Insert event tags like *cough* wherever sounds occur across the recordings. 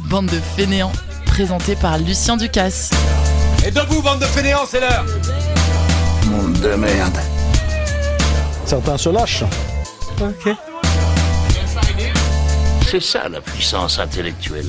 Bande de fainéants, présenté par Lucien Ducasse. Et debout, bande de fainéants, c'est l'heure Monde de merde. Certains se lâchent. Ok. C'est ça la puissance intellectuelle.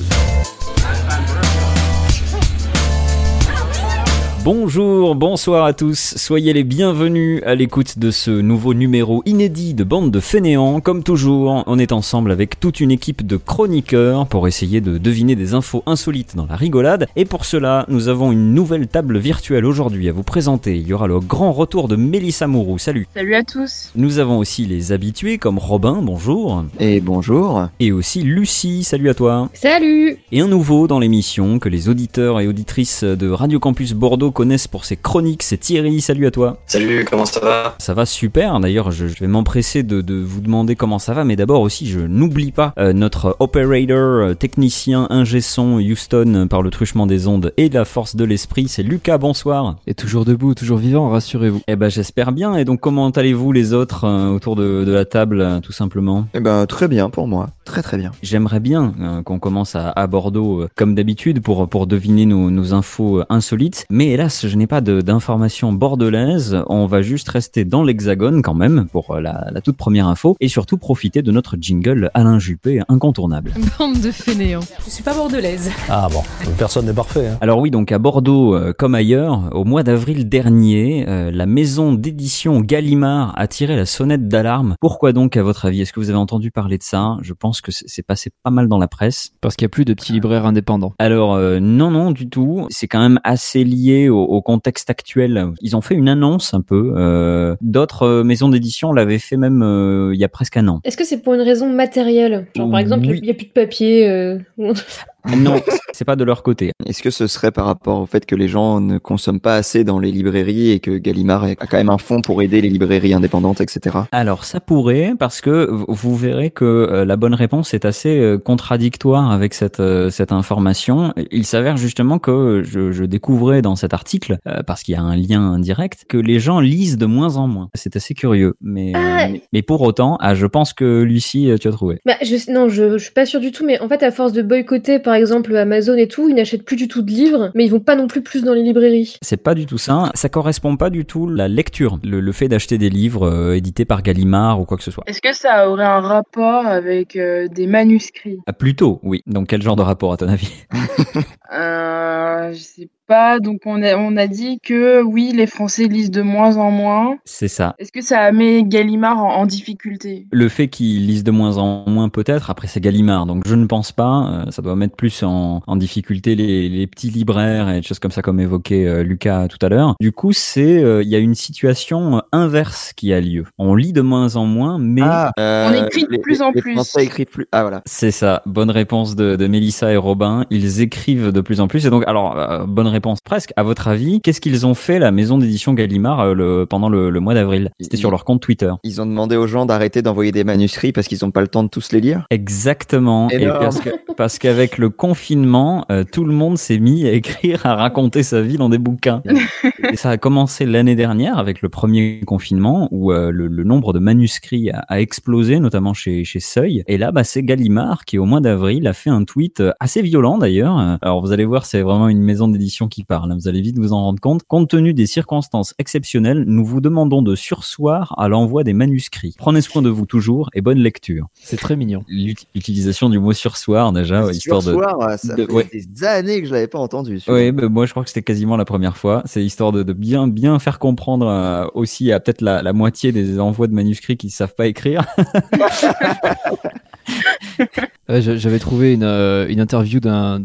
Bonjour, bonsoir à tous, soyez les bienvenus à l'écoute de ce nouveau numéro inédit de Bande de Fainéants. Comme toujours, on est ensemble avec toute une équipe de chroniqueurs pour essayer de deviner des infos insolites dans la rigolade. Et pour cela, nous avons une nouvelle table virtuelle aujourd'hui à vous présenter. Il y aura le grand retour de Mélissa Mourou, salut. Salut à tous. Nous avons aussi les habitués comme Robin, bonjour. Et bonjour. Et aussi Lucie, salut à toi. Salut. Et un nouveau dans l'émission que les auditeurs et auditrices de Radio Campus Bordeaux connaissent pour ses chroniques, c'est Thierry, salut à toi. Salut, comment ça va? Ça va super, d'ailleurs je, je vais m'empresser de, de vous demander comment ça va, mais d'abord aussi je n'oublie pas euh, notre operator, euh, technicien, ingé son Houston euh, par le truchement des ondes et la force de l'esprit, c'est Lucas, bonsoir. Et toujours debout, toujours vivant, rassurez-vous. Eh ben j'espère bien, et donc comment allez-vous les autres euh, autour de, de la table, euh, tout simplement? Eh ben, très bien pour moi. Très très bien. J'aimerais bien euh, qu'on commence à, à Bordeaux euh, comme d'habitude pour, pour deviner nos, nos infos insolites. Mais hélas, je n'ai pas de- d'informations bordelaise. On va juste rester dans l'hexagone quand même pour euh, la, la toute première info et surtout profiter de notre jingle Alain Juppé incontournable. Bande de fainéants. Je suis pas bordelaise. Ah bon, personne n'est parfait. hein. Alors oui, donc à Bordeaux euh, comme ailleurs, au mois d'avril dernier, euh, la maison d'édition Gallimard a tiré la sonnette d'alarme. Pourquoi donc à votre avis? Est-ce que vous avez entendu parler de ça? Je pense que c'est c'est passé pas mal dans la presse. Parce qu'il n'y a plus de petits libraires indépendants. Alors euh, non non du tout. C'est quand même assez lié au, au contexte actuel. Ils ont fait une annonce un peu. euh, D'autres euh, maisons d'édition l'avaient fait même euh, il y a presque un an. Est-ce que c'est pour une raison matérielle? Genre par exemple, il Oui. n'y a plus de papier. Non, c'est pas de leur côté. Est-ce que ce serait par rapport au fait que les gens ne consomment pas assez dans les librairies et que Gallimard a quand même un fonds pour aider les librairies indépendantes, etc. Alors ça pourrait parce que vous verrez que euh, la bonne réponse est assez euh, contradictoire avec cette euh, cette information. Il s'avère justement que je, je découvrais dans cet article parce qu'il y a un lien indirect que les gens lisent de moins en moins. C'est assez curieux, mais, Ah. mais mais pour autant, ah, je pense que Lucie, tu as trouvé. Bah, je, non, je, je suis pas sûre du tout, mais en fait, à force de boycotter, par exemple, Amazon et tout, ils n'achètent plus du tout de livres, mais ils vont pas non plus plus dans les librairies. C'est pas du tout ça. Ça correspond pas du tout à la lecture, le, le fait d'acheter des livres euh, édités par Gallimard ou quoi que ce soit. Est-ce que ça aurait un rapport avec euh, des manuscrits? Ah, plutôt, oui. Donc quel genre de rapport à ton avis? Euh, Je sais pas. Donc on a, on a dit que oui, les Français lisent de moins en moins. C'est ça. Est-ce que ça met Gallimard en, en difficulté? Le fait qu'ils lisent de moins en moins peut-être, après c'est Gallimard, donc je ne pense pas, euh, ça doit mettre plus en, en difficulté les, les petits libraires et des choses comme ça comme évoquait euh, Lucas tout à l'heure. Du coup, c'est euh, il y a une situation inverse qui a lieu. On lit de moins en moins, mais Euh, On écrit de les- plus en les plus. Français écrivent plus. Ah voilà. c'est ça. Bonne réponse de, de Mélissa et Robin. Ils écrivent de plus en plus et donc alors euh, bonne réponse presque. À votre avis, qu'est-ce qu'ils ont fait la maison d'édition Gallimard euh, le, pendant le, le mois d'avril? C'était sur leur compte Twitter. Ils ont demandé aux gens d'arrêter d'envoyer des manuscrits parce qu'ils n'ont pas le temps de tous les lire? Exactement. Et parce que parce qu'avec le confinement, euh, tout le monde s'est mis à écrire, à raconter sa vie dans des bouquins. Et ça a commencé l'année dernière avec le premier confinement où euh, le, le nombre de manuscrits a, a explosé, notamment chez chez Seuil. Et là, bah, c'est Gallimard qui au mois d'avril a fait un tweet assez violent d'ailleurs. Alors vous allez voir, c'est vraiment une maison d'édition qui parle. Vous allez vite vous en rendre compte. Compte tenu des circonstances exceptionnelles, nous vous demandons de sursoir à l'envoi des manuscrits. Prenez soin de vous toujours et bonne lecture C'est très mignon. l'ut- l'utilisation du mot sursoir déjà ouais, histoire de Sursoir, ça de- fait ouais. des années que je l'avais pas entendu. oui, bah, moi je crois que c'était quasiment la première fois. C'est histoire de, de bien bien faire comprendre euh, aussi à peut-être la, la moitié des envois de manuscrits qui savent pas écrire. *laughs* Ouais, J'avais trouvé une, euh, une interview d'un-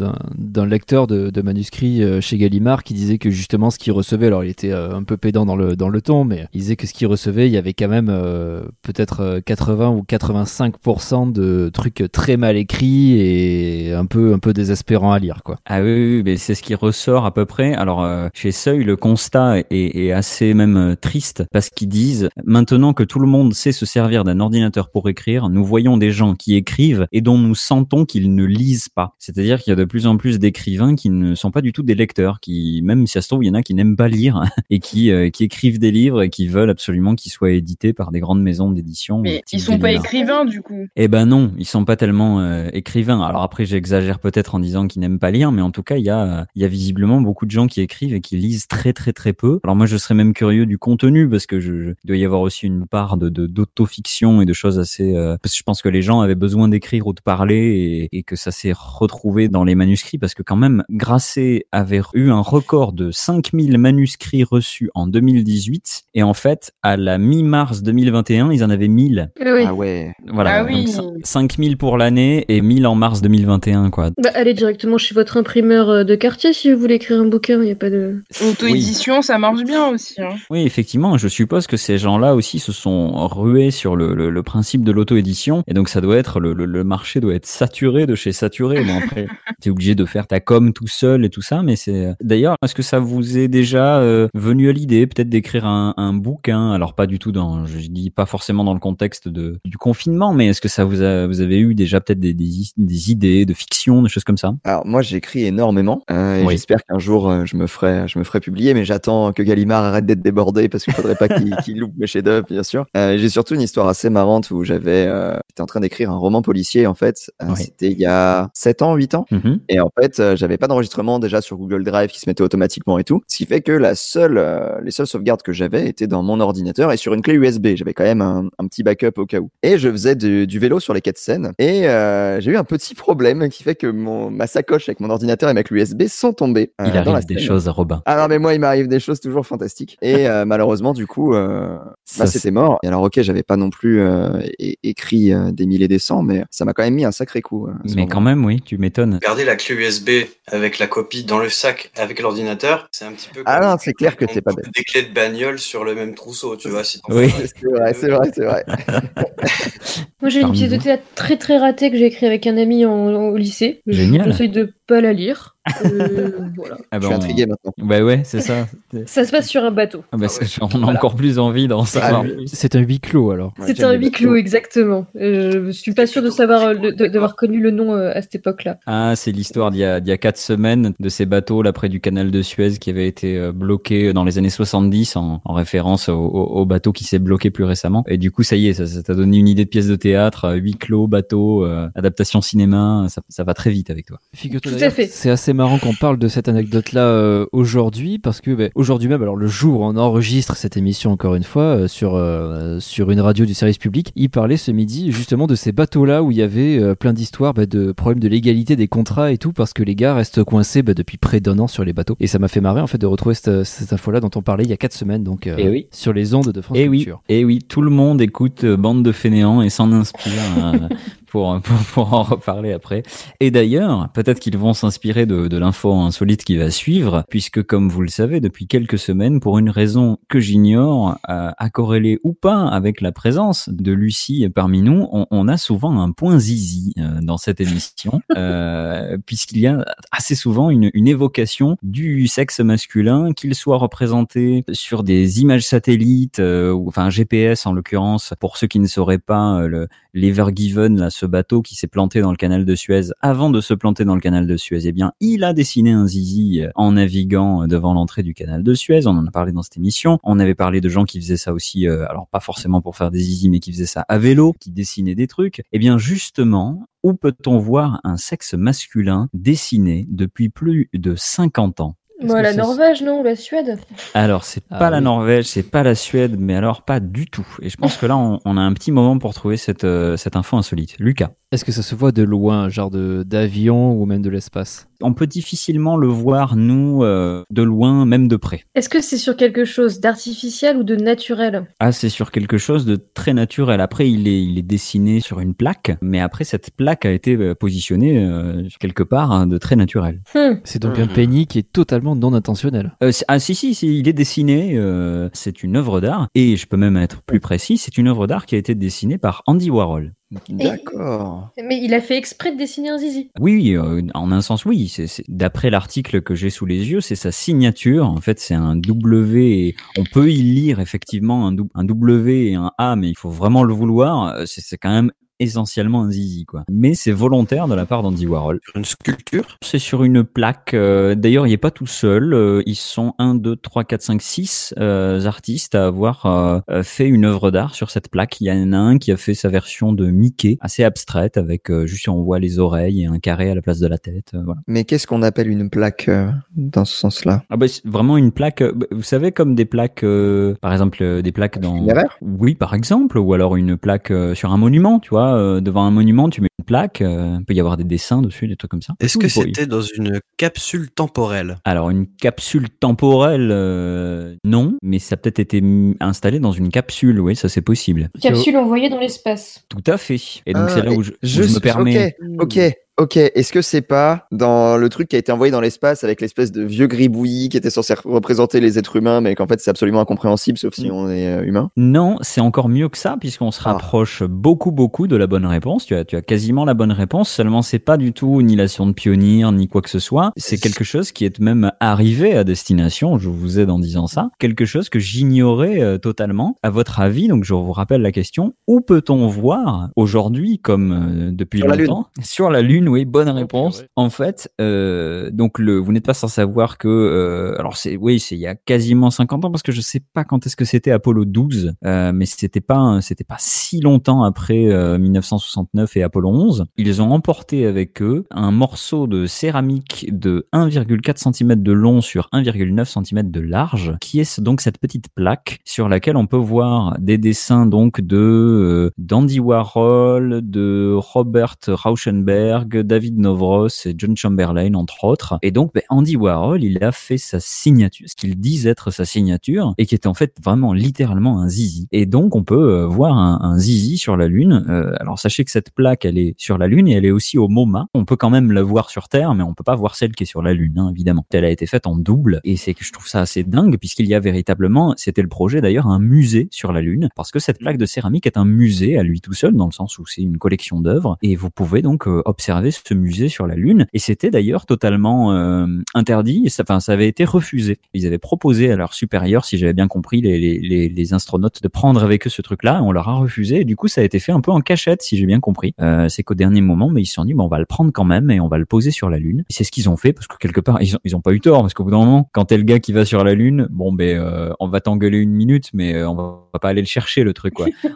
lecteur de, de manuscrits euh, chez Gallimard qui disait que justement ce qu'il recevait, alors il était euh, un peu pédant dans le, dans le ton, mais il disait que ce qu'il recevait, il y avait quand même euh, peut-être euh, 80 ou 85% de trucs très mal écrits et un peu, un peu désespérants à lire. quoi. Ah oui, oui, oui, mais c'est ce qui ressort à peu près. Alors euh, chez Seuil, le constat est, assez même euh, triste parce qu'ils disent maintenant que tout le monde sait se servir d'un ordinateur pour écrire, nous voyons des gens qui écrivent et dont nous sentons qu'ils ne lisent pas. C'est-à-dire qu'il y a de plus en plus d'écrivains qui ne sont pas du tout des lecteurs, qui même si ça se trouve il y en a qui n'aiment pas lire *laughs* et qui euh, qui écrivent des livres et qui veulent absolument qu'ils soient édités par des grandes maisons d'édition. Mais ils sont pas écrivains du coup. Eh ben non, ils sont pas tellement euh, écrivains. Alors après, j'exagère peut-être en disant qu'ils n'aiment pas lire, mais en tout cas, il y a, il y a visiblement beaucoup de gens qui écrivent et qui lisent très très très peu. Alors moi, je serais même curieux du contenu parce que je, je- il doit y avoir aussi une part de de- d'autofiction et de choses assez. euh, parce que je pense que les gens avaient besoin d'écrire ou de parler et, et que ça s'est retrouvé dans les manuscrits parce que quand même, Grasset avait eu un record de 5000 manuscrits reçus en 2018 et en fait, à la mi-mars 2021, ils en avaient 1000. Ah oui. Ah ouais. Voilà, Ah oui. donc cin- 5000 pour l'année et 1000 en mars 2021, quoi. Bah, allez directement chez votre imprimeur euh, de quartier si vous voulez écrire un bouquin, il n'y a pas de... Auto-édition, ça marche bien aussi. hein. Oui, effectivement, je suppose que ces gens-là aussi se sont rués sur le, le- le principe de l'auto-édition, et donc ça doit être, le, le- le marché doit être saturé de chez saturé. Bon, après, *laughs* t'es obligé de faire ta com tout seul et tout ça, mais c'est... D'ailleurs, est-ce que ça vous est déjà euh, venu à l'idée peut-être d'écrire un, un bouquin? Alors pas du tout dans, je dis pas forcément dans le contexte de, du confinement, mais est-ce que ça vous a, vous avez eu déjà peut-être des, des, des idées de fiction, des choses comme ça? Alors moi j'écris énormément euh, et Oui. j'espère qu'un jour euh, je me ferai je me ferai publier mais j'attends que Gallimard arrête d'être débordé parce qu'il faudrait pas qu'il *laughs* loupe mes chefs-d'œuvre bien sûr. Euh, j'ai surtout une histoire assez marrante où j'avais j'étais en train d'écrire un roman policier en fait. Oui. C'était il y a 7 ans 8 ans Mhm. et en fait j'avais pas d'enregistrement déjà sur Google Drive qui se mettait automatiquement et tout. Ce qui fait que la seule euh, les seules sauvegardes que j'avais étaient dans mon ordinateur et sur une clé USB. J'avais quand même un, un petit backup au cas où. Et je faisais du, du vélo sur les quais de Seine et euh, j'ai eu un petit problème qui fait que mon ma sacoche avec mon ordinateur et ma clé USB sont tombés. euh, Il dans la arrive des choses à Robin. Ah non mais moi il m'arrive des choses toujours fantastiques et euh, *laughs* malheureusement du coup euh, Ça, bah, c'était mort. Et alors ok j'avais pas non plus euh, écrit euh, des milliers des cents mais ça m'a quand même mis un sacré coup. Mais moment. quand même, oui, tu m'étonnes. Garder la clé USB avec la copie dans le sac avec l'ordinateur, c'est un petit peu Ah non c'est clair que t'es pas bête. des clés de bagnole sur le même trousseau, tu vois. Si Oui. C'est vrai c'est vrai c'est vrai. *laughs* Moi j'ai une pièce de théâtre très très ratée que j'ai écrite avec un ami en, en- au lycée. Génial. Je conseille de pas la lire. Euh, *laughs* voilà. Ah Je ben, suis on- intrigué maintenant. Bah ouais, c'est ça. *laughs* Ça se passe sur un bateau. Ah bah, Ah ouais. on a encore plus envie d'en savoir. C'est un huis clos alors. Ouais, C'est un huis clos, exactement. Euh, je suis pas sûre de savoir euh, d'avoir connu le nom euh, à cette époque-là. Ah, c'est l'histoire d'il y, a, y a quatre semaines de ces bateaux là près du canal de Suez qui avaient été bloqués dans les années 70 en, en référence au, au- au bateau qui s'est bloqué plus récemment. Et du coup, ça y est, ça t'a donné une idée de pièce de théâtre, huis clos, bateau, euh, adaptation cinéma, ça, ça va très vite avec toi. Figure-toi Tout à d'ailleurs, fait. C'est assez marrant qu'on parle de cette anecdote-là euh, aujourd'hui parce que ben, aujourd'hui même, alors le jour où on enregistre cette émission encore une fois euh, sur euh, sur une radio du service public, il parlait ce midi justement de ces bateaux-là où il y avait euh, plein d'histoires ben, de problèmes de légalité des contrats et tout parce que les gars restent coincés ben, depuis près d'un an sur les bateaux et ça m'a fait marrer en fait de retrouver cette, cette info-là dont on parlait il y a quatre semaines donc euh, Eh oui. sur les ondes de France Et oui, Culture. et oui, tout le monde écoute euh, Bande de fainéants et s'en inspire euh, *laughs* pour, *laughs* pour, pour en reparler après. Et d'ailleurs, peut-être qu'ils vont s'inspirer de, de l'info insolite qui va suivre, puisque comme vous le savez, depuis quelques semaines, pour une raison que j'ignore, euh, à corréler ou pas avec la présence de Lucie parmi nous, on, on a souvent un point zizi euh, dans cette émission, *laughs* euh, puisqu'il y a assez souvent une, une évocation du sexe masculin, qu'il soit représenté sur des images satellites, euh, ou enfin GPS en l'occurrence, pour ceux qui ne sauraient pas, euh, le l'Evergiven, là, ce bateau qui s'est planté dans le canal de Suez, avant de se planter dans le canal de Suez, eh bien, il a dessiné un zizi euh, en naviguant euh, devant l'entrée du canal de Suez. On en a parlé dans cette émission. On avait parlé de gens qui faisaient ça aussi, euh, alors pas forcément pour faire des zizi, mais qui faisaient ça à vélo, qui dessinaient des trucs. Eh bien, justement, où peut-on voir un sexe masculin dessiné depuis plus de 50 ans? Que la Norvège, non Ou la Suède alors, c'est Ah pas la. Norvège, c'est pas la Suède, mais alors pas du tout. Et je pense que là, on, on a un petit moment pour trouver cette, euh, cette info insolite. Lucas. Est-ce que ça se voit de loin, genre de d'avion ou même de l'espace? On peut difficilement le voir, nous, euh, de loin, même de près. Est-ce que c'est sur quelque chose d'artificiel ou de naturel? Ah, c'est sur quelque chose de très naturel. Après, il est, il est dessiné sur une plaque, mais après, cette plaque a été euh, positionnée euh, quelque part hein, de très naturel. Hmm. C'est donc un Mhm. penny qui est totalement non intentionnel. Euh, ah si si, si, il est dessiné. euh, c'est une œuvre d'art et je peux même être plus précis. C'est une œuvre d'art qui a été dessinée par Andy Warhol. D'accord. Mais il a fait exprès de dessiner un zizi. Oui, euh, en un sens, oui. D'après l'article que j'ai sous les yeux, c'est sa signature. En fait, c'est un W. Et on peut y lire effectivement un, un W et un A, mais il faut vraiment le vouloir. C'est, c'est quand même essentiellement un zizi, quoi. Mais c'est volontaire de la part d'Andy Warhol. Sur une sculpture C'est sur une plaque. euh, D'ailleurs, il n'est pas tout seul. euh, ils sont 1, 2, 3, 4, 5, 6 euh, artistes à avoir euh, fait une œuvre d'art sur cette plaque. Il y en a un qui a fait sa version de Mickey, assez abstraite, avec euh, juste on voit les oreilles et un carré à la place de la tête. euh, voilà. Mais qu'est-ce qu'on appelle une plaque euh, dans ce sens-là? Ah bah, c'est vraiment une plaque, bah, vous savez, comme des plaques, euh, par exemple, des plaques dans... Oui, par exemple, ou alors une plaque euh, sur un monument, tu vois, euh, devant un monument, tu mets une plaque, euh, il peut y avoir des dessins dessus, des trucs comme ça. Est-ce que c'était dans une capsule temporelle Alors, une capsule temporelle, euh, non, mais ça a peut-être été installé dans une capsule, oui, ça c'est possible. Capsule envoyée dans l'espace. Tout à fait. Et donc, Ah, c'est là où je, où je me permets... Ok, ok, ok. Est-ce que c'est pas dans le truc qui a été envoyé dans l'espace avec l'espèce de vieux gribouillis qui était censé représenter les êtres humains, mais qu'en fait c'est absolument incompréhensible sauf Mm. si on est euh, humain? Non, c'est encore mieux que ça, puisqu'on se Ah. rapproche beaucoup, beaucoup de la bonne réponse. Tu as, tu as quasiment la bonne réponse, seulement c'est pas du tout ni la sonde pionnière, ni quoi que ce soit. C'est quelque chose qui est même arrivé à destination, je vous aide en disant ça. Quelque chose que j'ignorais euh, totalement. À votre avis, donc je vous rappelle la question, où peut-on voir aujourd'hui, comme euh, depuis Sur la longtemps Sur la Lune, oui, bonne réponse. En fait, euh, donc le, vous n'êtes pas sans savoir que, euh, alors c'est, oui, c'est il y a quasiment 50 ans parce que je sais pas quand est-ce que c'était Apollo 12, euh, mais c'était pas, c'était pas si longtemps après euh, 1969 et Apollo 11. Ils ont emporté avec eux un morceau de céramique de 1,4 cm de long sur 1,9 cm de large, qui est donc cette petite plaque sur laquelle on peut voir des dessins donc de euh, d'Andy Warhol, de Robert Rauschenberg, David Novros et John Chamberlain entre autres. Et donc ben, Andy Warhol, il a fait sa signature, ce qu'il dit être sa signature, et qui est en fait vraiment littéralement un zizi. Et donc on peut euh, voir un, un zizi sur la Lune. Euh, alors sachez que cette plaque, elle est sur la Lune et elle est aussi au MoMA. On peut quand même la voir sur Terre, mais on peut pas voir celle qui est sur la Lune, hein, évidemment. Elle a été faite en double, et c'est que je trouve ça assez dingue puisqu'il y a véritablement, c'était le projet d'ailleurs, un musée sur la Lune, parce que cette plaque de céramique est un musée à lui tout seul, dans le sens où c'est une collection d'œuvres, et vous pouvez donc euh, observer ce musée sur la Lune. Et c'était d'ailleurs totalement euh, interdit, et ça, enfin ça avait été refusé. Ils avaient proposé à leurs supérieurs, si j'avais bien compris, les, les, les, les astronautes, de prendre avec eux ce truc-là, et on leur a refusé, et du coup ça a été fait un peu en cachette, si j'ai bien compris. Euh, c'est qu'au dernier moment, mais ils se sont dit, on va le prendre quand même, et on va le poser sur la Lune. C'est ce qu'ils ont fait, parce que quelque part, *laughs* ils ont, ils ont pas eu tort, parce qu'au bout d'un moment, quand t'es le gars qui va sur la Lune, bon, ben, euh, on va t'engueuler une minute, mais euh, on va pas aller le chercher, le truc, quoi. *laughs* tu,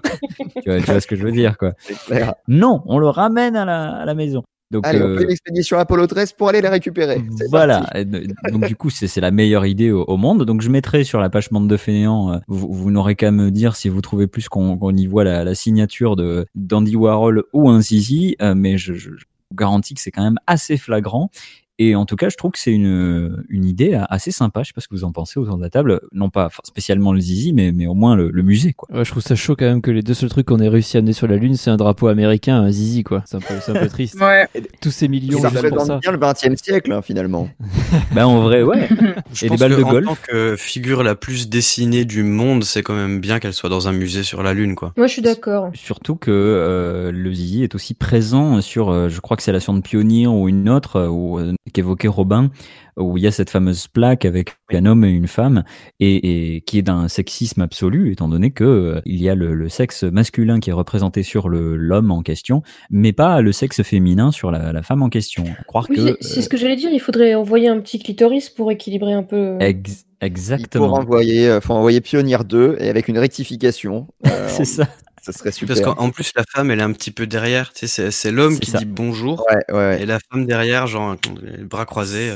vois, tu vois ce que je veux dire, quoi. Non, on le ramène à la, à la maison. Donc, Allez, on euh, fait une expédition Apollo 13 pour aller les récupérer. Voilà. Donc du coup, c'est la meilleure idée au, au monde. Donc je mettrai sur la page bande de fainéants. euh, Vous, vous n'aurez qu'à me dire si vous trouvez plus qu'on y voit la, la signature de d'Andy Warhol ou un Zizi. euh, mais je, je, je vous garantis que c'est quand même assez flagrant. Et en tout cas, je trouve que c'est une, une idée assez sympa. Je sais pas ce que vous en pensez autour de la table. Non pas spécialement le zizi, mais, mais au moins le, le musée, quoi. Ouais, je trouve ça chaud quand même que les deux seuls trucs qu'on ait réussi à amener sur la Lune, c'est un drapeau américain, un zizi, quoi. C'est un peu, c'est un peu *laughs* triste. Ouais. Tous ces millions Ça juste pour ça. représente bien le 20 e siècle, hein, finalement. *laughs* Ben en vrai, ouais. *laughs* Je Et des pense balles que de en golf. tant que figure la plus dessinée du monde, c'est quand même bien qu'elle soit dans un musée sur la Lune, quoi. Moi, je suis d'accord. Surtout que euh, le zizi est aussi présent sur, euh, je crois que c'est la sonde Pionnier ou une autre euh, euh, qu'évoquait Robin, où il y a cette fameuse plaque avec un homme et une femme et, et qui est d'un sexisme absolu, étant donné que euh, il y a le, le sexe masculin qui est représenté sur l'homme en question, mais pas le sexe féminin sur la, la femme en question. Croire Oui, que c'est- ce que j'allais dire. Il faudrait envoyer un petit clitoris pour équilibrer un peu. euh, ex- exactement, envoyer, euh, faut envoyer Pionnière 2 et avec une rectification. euh, *laughs* c'est ça. Ça serait super. Parce qu'en en plus, la femme, elle est un petit peu derrière. Tu sais, c'est- l'homme qui ça. dit bonjour. Ouais, ouais, ouais. Et la femme derrière, genre, les bras croisés.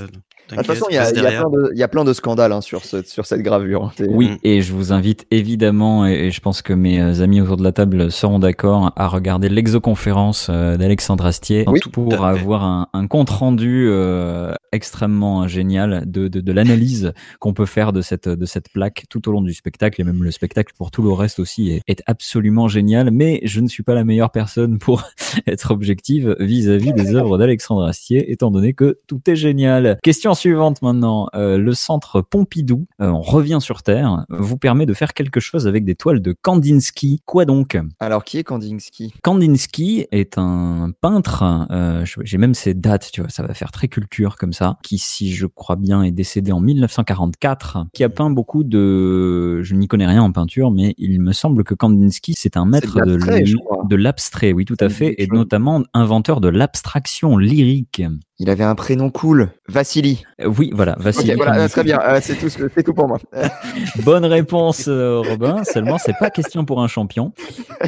De toute façon, il y, a- y plein de- il y a plein de scandales hein, sur, ce- sur cette gravure. C'est- Oui, Mm. et je vous invite évidemment, et et je pense que mes euh, amis autour de la table seront d'accord, à regarder l'exoconférence euh, d'Alexandre Astier Oui, pour avoir un, un compte rendu euh, extrêmement génial de, de, de l'analyse qu'on peut faire de cette, de cette plaque tout au long du spectacle, et même le spectacle pour tout le reste aussi est, est absolument génial, mais je ne suis pas la meilleure personne pour *laughs* être objective vis-à-vis des *laughs* œuvres d'Alexandre Astier, étant donné que tout est génial. Question suivante maintenant. Euh, le centre Pompidou, euh, on revient sur Terre, vous permet de faire quelque chose avec des toiles de Kandinsky. Quoi donc? Alors, qui est Kandinsky? Kandinsky est un peintre, euh, j'ai même ses dates, tu vois, ça va faire très culture comme ça. qui, si je crois bien, est décédé en 1944, qui a peint beaucoup de, je n'y connais rien en peinture, mais il me semble que Kandinsky, c'est un maître de l'abstrait, oui, tout à fait, et notamment inventeur de l'abstraction lyrique. Il avait un prénom cool, Vassili. Euh, Oui, voilà, Vassili voilà, Kandinsky. très bien, euh, c'est tout, ce que- c'est tout pour moi. *laughs* *laughs* Bonne réponse, euh, Robin. Seulement, c'est pas question pour un champion.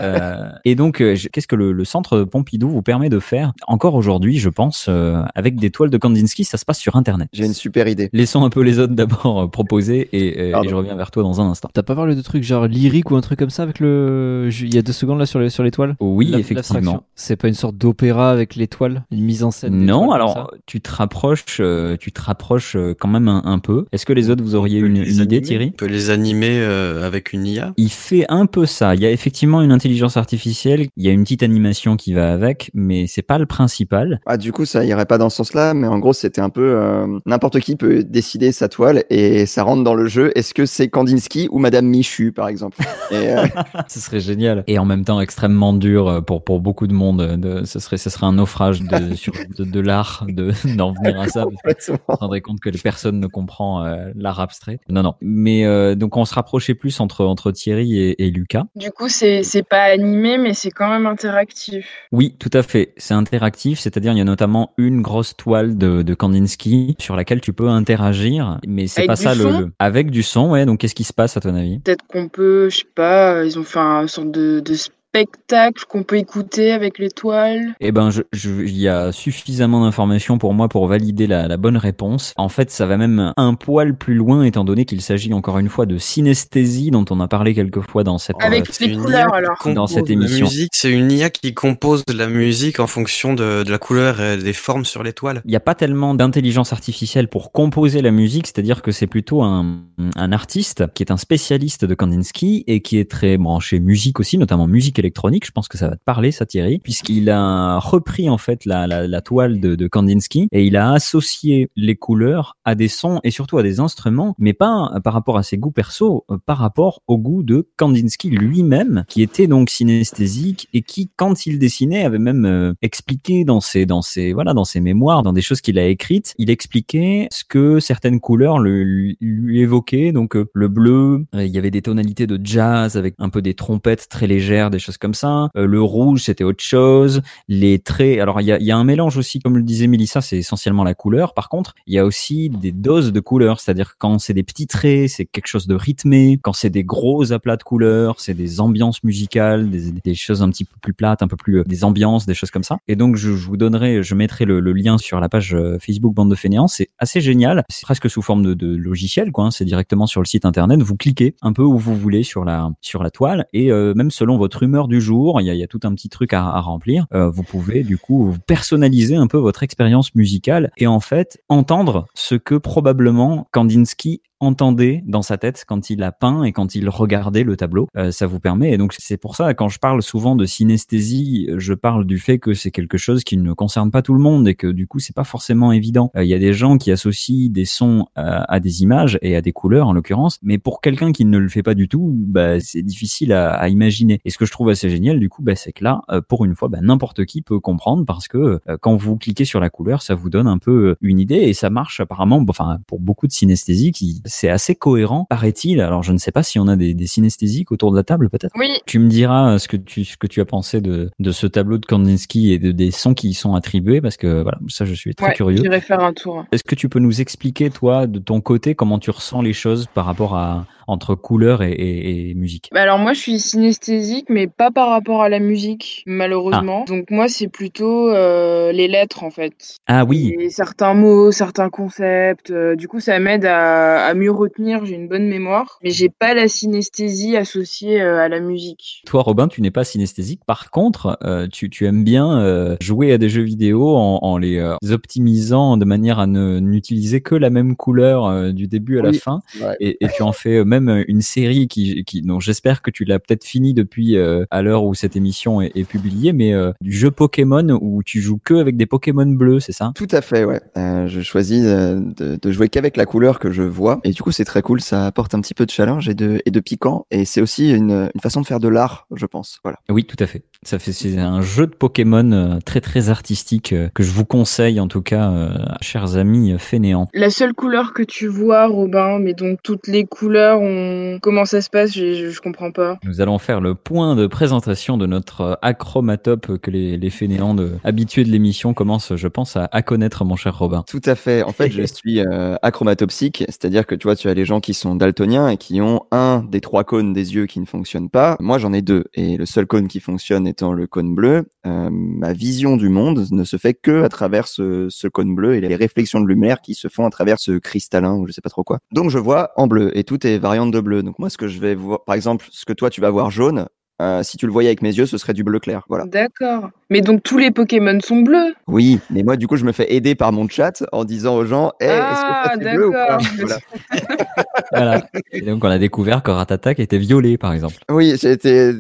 Euh, et donc, euh, qu'est-ce que le, le centre Pompidou vous permet de faire encore aujourd'hui, je pense, euh, avec des toiles de Kandinsky Ça se passe sur Internet. J'ai une super idée. Laissons un peu les autres d'abord euh, proposer et, euh, je reviens vers toi dans un instant. T'as pas parlé de trucs genre lyrique ou un truc comme ça avec le. Il y a deux secondes là sur les sur l'étoile Oui, La- effectivement. C'est pas une sorte d'opéra avec l'étoile, une mise en scène. Non, comme alors tu te rapproches, euh, tu te rapproches euh, quand même un, un peu. Est-ce que les autres vous auriez une, une idée, Thierry? On peut les animer euh, avec une IA. Il fait un peu ça. Il y a effectivement une intelligence artificielle, il y a une petite animation qui va avec, mais c'est pas le principal. Ah, du coup, ça irait pas dans ce sens-là, mais en gros, c'était un peu euh, n'importe qui peut décider sa toile et ça rentre dans le jeu. Est-ce que c'est Kandinsky ou Madame Michu, par exemple? Et, euh, *laughs* Ce serait génial. Et en même temps extrêmement dur pour, pour beaucoup de monde. De, ce, serait, ce serait un naufrage de, sur, de, de l'art de, *laughs* d'en venir à ça. Parce que vous vous rendrez compte que les personnes ne comprend euh, l'art abstrait. Non, non. Mais euh, donc on se rapprochait plus entre, entre Thierry et, et Lucas. Du coup, c'est c'est pas animé, mais c'est quand même interactif. Oui, tout à fait. C'est interactif, c'est-à-dire il y a notamment une grosse toile de, de Kandinsky sur laquelle tu peux interagir, mais c'est pas ça le, avec du son. Ouais. Donc qu'est-ce qui se passe à ton avis? Peut-être qu'on peut, je sais pas, ils ont fait un sorte de, de spectacle qu'on peut écouter avec l'étoile? Eh ben, il y a suffisamment d'informations pour moi pour valider la, la bonne réponse. En fait, ça va même un poil plus loin, étant donné qu'il s'agit encore une fois de synesthésie dont on a parlé quelques fois dans cette Avec euh, les couleurs, alors. Dans cette La émission. musique, c'est une IA qui compose la musique en fonction de, de la couleur et des formes sur l'étoile. Il n'y a pas tellement d'intelligence artificielle pour composer la musique, c'est-à-dire que c'est plutôt un, un artiste qui est un spécialiste de Kandinsky et qui est très branché musique aussi, notamment musique électronique. Je pense que ça va te parler, ça Thierry, puisqu'il a repris en fait la, toile de, Kandinsky et il a associé les couleurs à des sons et surtout à des instruments, mais pas euh, par rapport à ses goûts perso, euh, par rapport au goût de Kandinsky lui-même, qui était donc synesthésique et qui, quand il dessinait, avait même euh, expliqué dans ses, dans ses, voilà, dans ses mémoires, dans des choses qu'il a écrites, il expliquait ce que certaines couleurs le- lui, évoquaient. Donc le bleu, il y avait des tonalités de jazz avec un peu des trompettes très légères, des choses comme ça. Euh, le rouge, c'était autre chose. Les traits, alors il y a, y a un mélange aussi, comme le disait Mélissa, c'est essentiellement la couleur. Par contre, il y a aussi des doses de couleurs, c'est-à-dire quand c'est des petits traits, c'est quelque chose de rythmé. Quand c'est des gros aplats de couleurs, c'est des ambiances musicales, des, des choses un petit peu plus plates, un peu plus euh, des ambiances, des choses comme ça. Et donc je, je vous donnerai, je mettrai le, le lien sur la page euh, Facebook Bande de Fainéants. C'est assez génial. C'est presque sous forme de, de logiciel, quoi. hein. C'est directement sur le site internet. Vous cliquez un peu où vous voulez sur la sur la toile et euh, même selon votre humeur du jour, il y a, tout un petit truc à, remplir. Euh, vous pouvez du coup personnaliser un peu votre expérience musicale et en fait entendre ce que probablement Kandinsky entendait dans sa tête quand il a peint et quand il regardait le tableau. Euh, ça vous permet. Et donc c'est pour ça quand je parle souvent de synesthésie, je parle du fait que c'est quelque chose qui ne concerne pas tout le monde et que du coup c'est pas forcément évident. Euh, Il y a des gens qui associent des sons euh, à des images et à des couleurs en l'occurrence, mais pour quelqu'un qui ne le fait pas du tout, bah, c'est difficile à, à imaginer. Et ce que je trouve assez génial du coup, bah, c'est que là, euh, pour une fois, bah, n'importe qui peut comprendre parce que euh, quand vous cliquez sur la couleur, ça vous donne un peu une idée et ça marche apparemment. Enfin, pour beaucoup de synesthésie, qui c'est assez cohérent, paraît-il. Alors je ne sais pas si on a des, des synesthésiques autour de la table, peut-être. Oui. Tu me diras euh, ce que tu ce que tu as pensé de de ce tableau de Kandinsky et de, des sons qui y sont attribués parce que voilà, ça je suis très Ouais, curieux. j'irai faire un tour. Est-ce que tu peux nous expliquer, toi, de ton côté, comment tu ressens les choses par rapport à entre couleur et, et- et musique Bah alors moi je suis synesthésique mais pas par rapport à la musique malheureusement. Ah. Donc moi c'est plutôt euh, les lettres en fait. Ah oui. Et certains mots, certains concepts. euh, du coup ça m'aide à, à mieux retenir, j'ai une bonne mémoire. Mais j'ai pas la synesthésie associée euh, à la musique. Toi, Robin, tu n'es pas synesthésique. Par contre, euh, tu, tu aimes bien euh, jouer à des jeux vidéo en, en les euh, optimisant de manière à ne n'utiliser que la même couleur euh, du début à la fin. ouais. Et, et tu en fais même même euh, une série qui, qui dont j'espère que tu l'as peut-être fini depuis euh, à l'heure où cette émission est, est publiée, mais euh, du jeu Pokémon où tu joues que avec des Pokémon bleus, c'est ça? Tout à fait, ouais. Euh, je choisis de, de jouer qu'avec la couleur que je vois. Et du coup, c'est très cool. Ça apporte un petit peu de challenge et de, et de piquant. Et c'est aussi une, une façon de faire de l'art, je pense. Voilà. Oui, tout à fait. Ça fait c'est un jeu de Pokémon très très artistique que je vous conseille en tout cas, euh, chers amis fainéants. La seule couleur que tu vois, Robin, mais donc toutes les couleurs, on... comment ça se passe je, comprends pas. Nous allons faire le point de présentation de notre euh, achromatope que les, les fainéants de, habitués de l'émission commencent, je pense, à, à connaître, mon cher Robin. Tout à fait. En fait, je *laughs* suis euh, achromatopsique, c'est-à-dire que tu vois, tu as les gens qui sont daltoniens et qui ont un des trois cônes des yeux qui ne fonctionne pas. Moi, j'en ai deux. Et le seul cône qui fonctionne étant le cône bleu, euh, ma vision du monde ne se fait que à travers ce, ce cône bleu et les réflexions de lumière qui se font à travers ce cristallin ou je sais pas trop quoi. Donc, je vois en bleu et tout est variante de bleu. Donc, moi, ce que je vais voir, par exemple, ce que toi, tu vas voir jaune, euh, si tu le voyais avec mes yeux, ce serait du bleu clair. Voilà. D'accord. Mais donc tous les Pokémon sont bleus Oui, mais moi, du coup, je me fais aider par mon chat en disant aux gens, hey, Ah, est-ce que ça c'est bleu ou pas. Voilà. *laughs* Voilà. Et donc on a découvert que Ratatak était violet, par exemple. Oui, c'était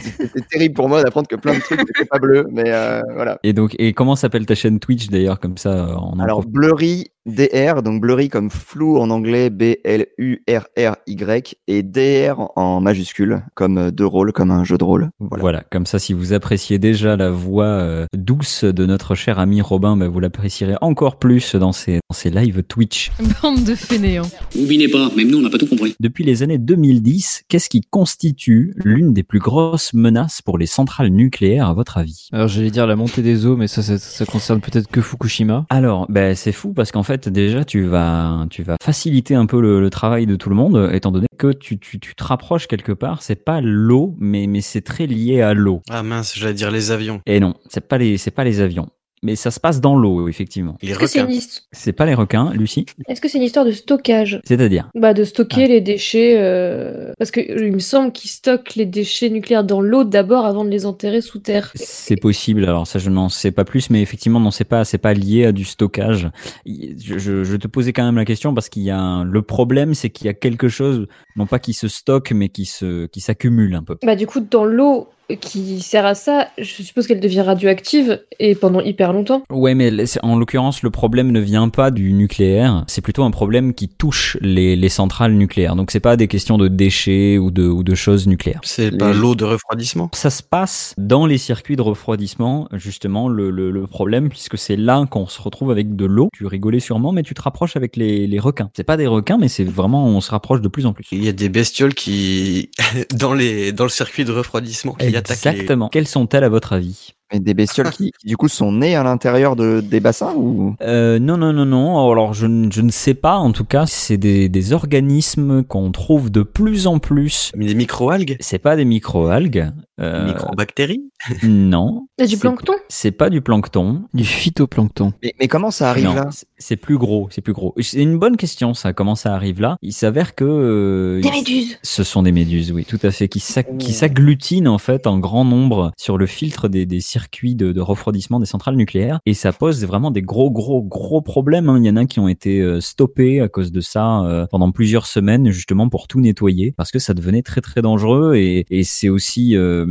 c'était terrible pour moi d'apprendre que plein de trucs n'étaient pas bleus, mais euh, voilà. Et donc, et comment s'appelle ta chaîne Twitch d'ailleurs, comme ça, euh, on en Alors profite? Blurry DR, donc Blurry comme flou en anglais, B-L-U-R-R-Y, et DR en majuscule, comme deux rôles, comme un jeu de rôle. Voilà. comme ça, si vous appréciez déjà la voix euh, douce de notre cher ami Robin, bah, vous l'apprécierez encore plus dans ses, dans ses lives Twitch. Bande de fainéants. Oubliez pas, même nous on n'a pas tout compris. Depuis les années 2010, qu'est-ce qui constitue l'une des plus grosses menaces pour les centrales nucléaires, à votre avis? Alors j'allais dire la montée des eaux, mais ça, ça, ça concerne peut-être que Fukushima. Alors, ben, c'est fou parce qu'en fait, déjà, tu vas, tu vas faciliter un peu le, le travail de tout le monde, étant donné que tu, tu, tu te rapproches quelque part. C'est pas l'eau, mais, mais c'est très lié à l'eau. Ah mince, j'allais dire les avions. Et non, c'est pas les, c'est pas les avions. Mais ça se passe dans l'eau, effectivement. Les Est-ce que c'est requins. C'est pas les requins, Lucie est-ce que c'est une histoire de stockage? C'est-à-dire? Bah de stocker Ah. les déchets euh, parce que il me semble qu'ils stockent les déchets nucléaires dans l'eau d'abord avant de les enterrer sous terre. C'est possible. Alors ça, je n'en sais pas plus, mais effectivement, non, c'est pas, c'est pas lié à du stockage. Je, je, je te posais quand même la question parce qu'il y a un- le problème, c'est qu'il y a quelque chose, non pas qui se stocke, mais qui se, qui s'accumule un peu. Bah du coup dans l'eau qui sert à ça, je suppose qu'elle devient radioactive et pendant hyper longtemps. Ouais, mais en l'occurrence, le problème ne vient pas du nucléaire. C'est plutôt un problème qui touche les, les centrales nucléaires. Donc c'est pas des questions de déchets ou de, ou de choses nucléaires. C'est pas l'eau de refroidissement? Ça se passe dans les circuits de refroidissement, justement, le, le, le problème, puisque c'est là qu'on se retrouve avec de l'eau. Tu rigolais sûrement, mais tu te rapproches avec les, les requins. C'est pas des requins, mais c'est vraiment, on se rapproche de plus en plus. Il y a des bestioles qui, *laughs* dans les, dans le circuit de refroidissement, qui Exactement. Quelles sont-elles à votre avis? Des bestioles qui, qui, du coup, sont nées à l'intérieur de, des bassins ou? Euh, non, non, non, non. Alors, je, ne- je ne sais pas. En tout cas, c'est des, des organismes qu'on trouve de plus en plus. Mais des microalgues? C'est pas des microalgues. Euh, Microbactéries? Non. C'est du plancton? C'est pas du plancton. Du phytoplancton. mais, mais comment ça arrive Non, là? c'est- plus gros, c'est plus gros. C'est une bonne question, ça. Comment ça arrive là? Il s'avère que euh, Des méduses Ce sont des méduses, oui, tout à fait, qui qui s'agglutinent en fait en grand nombre sur le filtre des, des circuits de, de refroidissement des centrales nucléaires, et ça pose vraiment des gros, gros, gros problèmes. hein. Il y en a qui ont été euh, stoppés à cause de ça euh, pendant plusieurs semaines, justement pour tout nettoyer, parce que ça devenait très, très dangereux, et, et c'est aussi euh,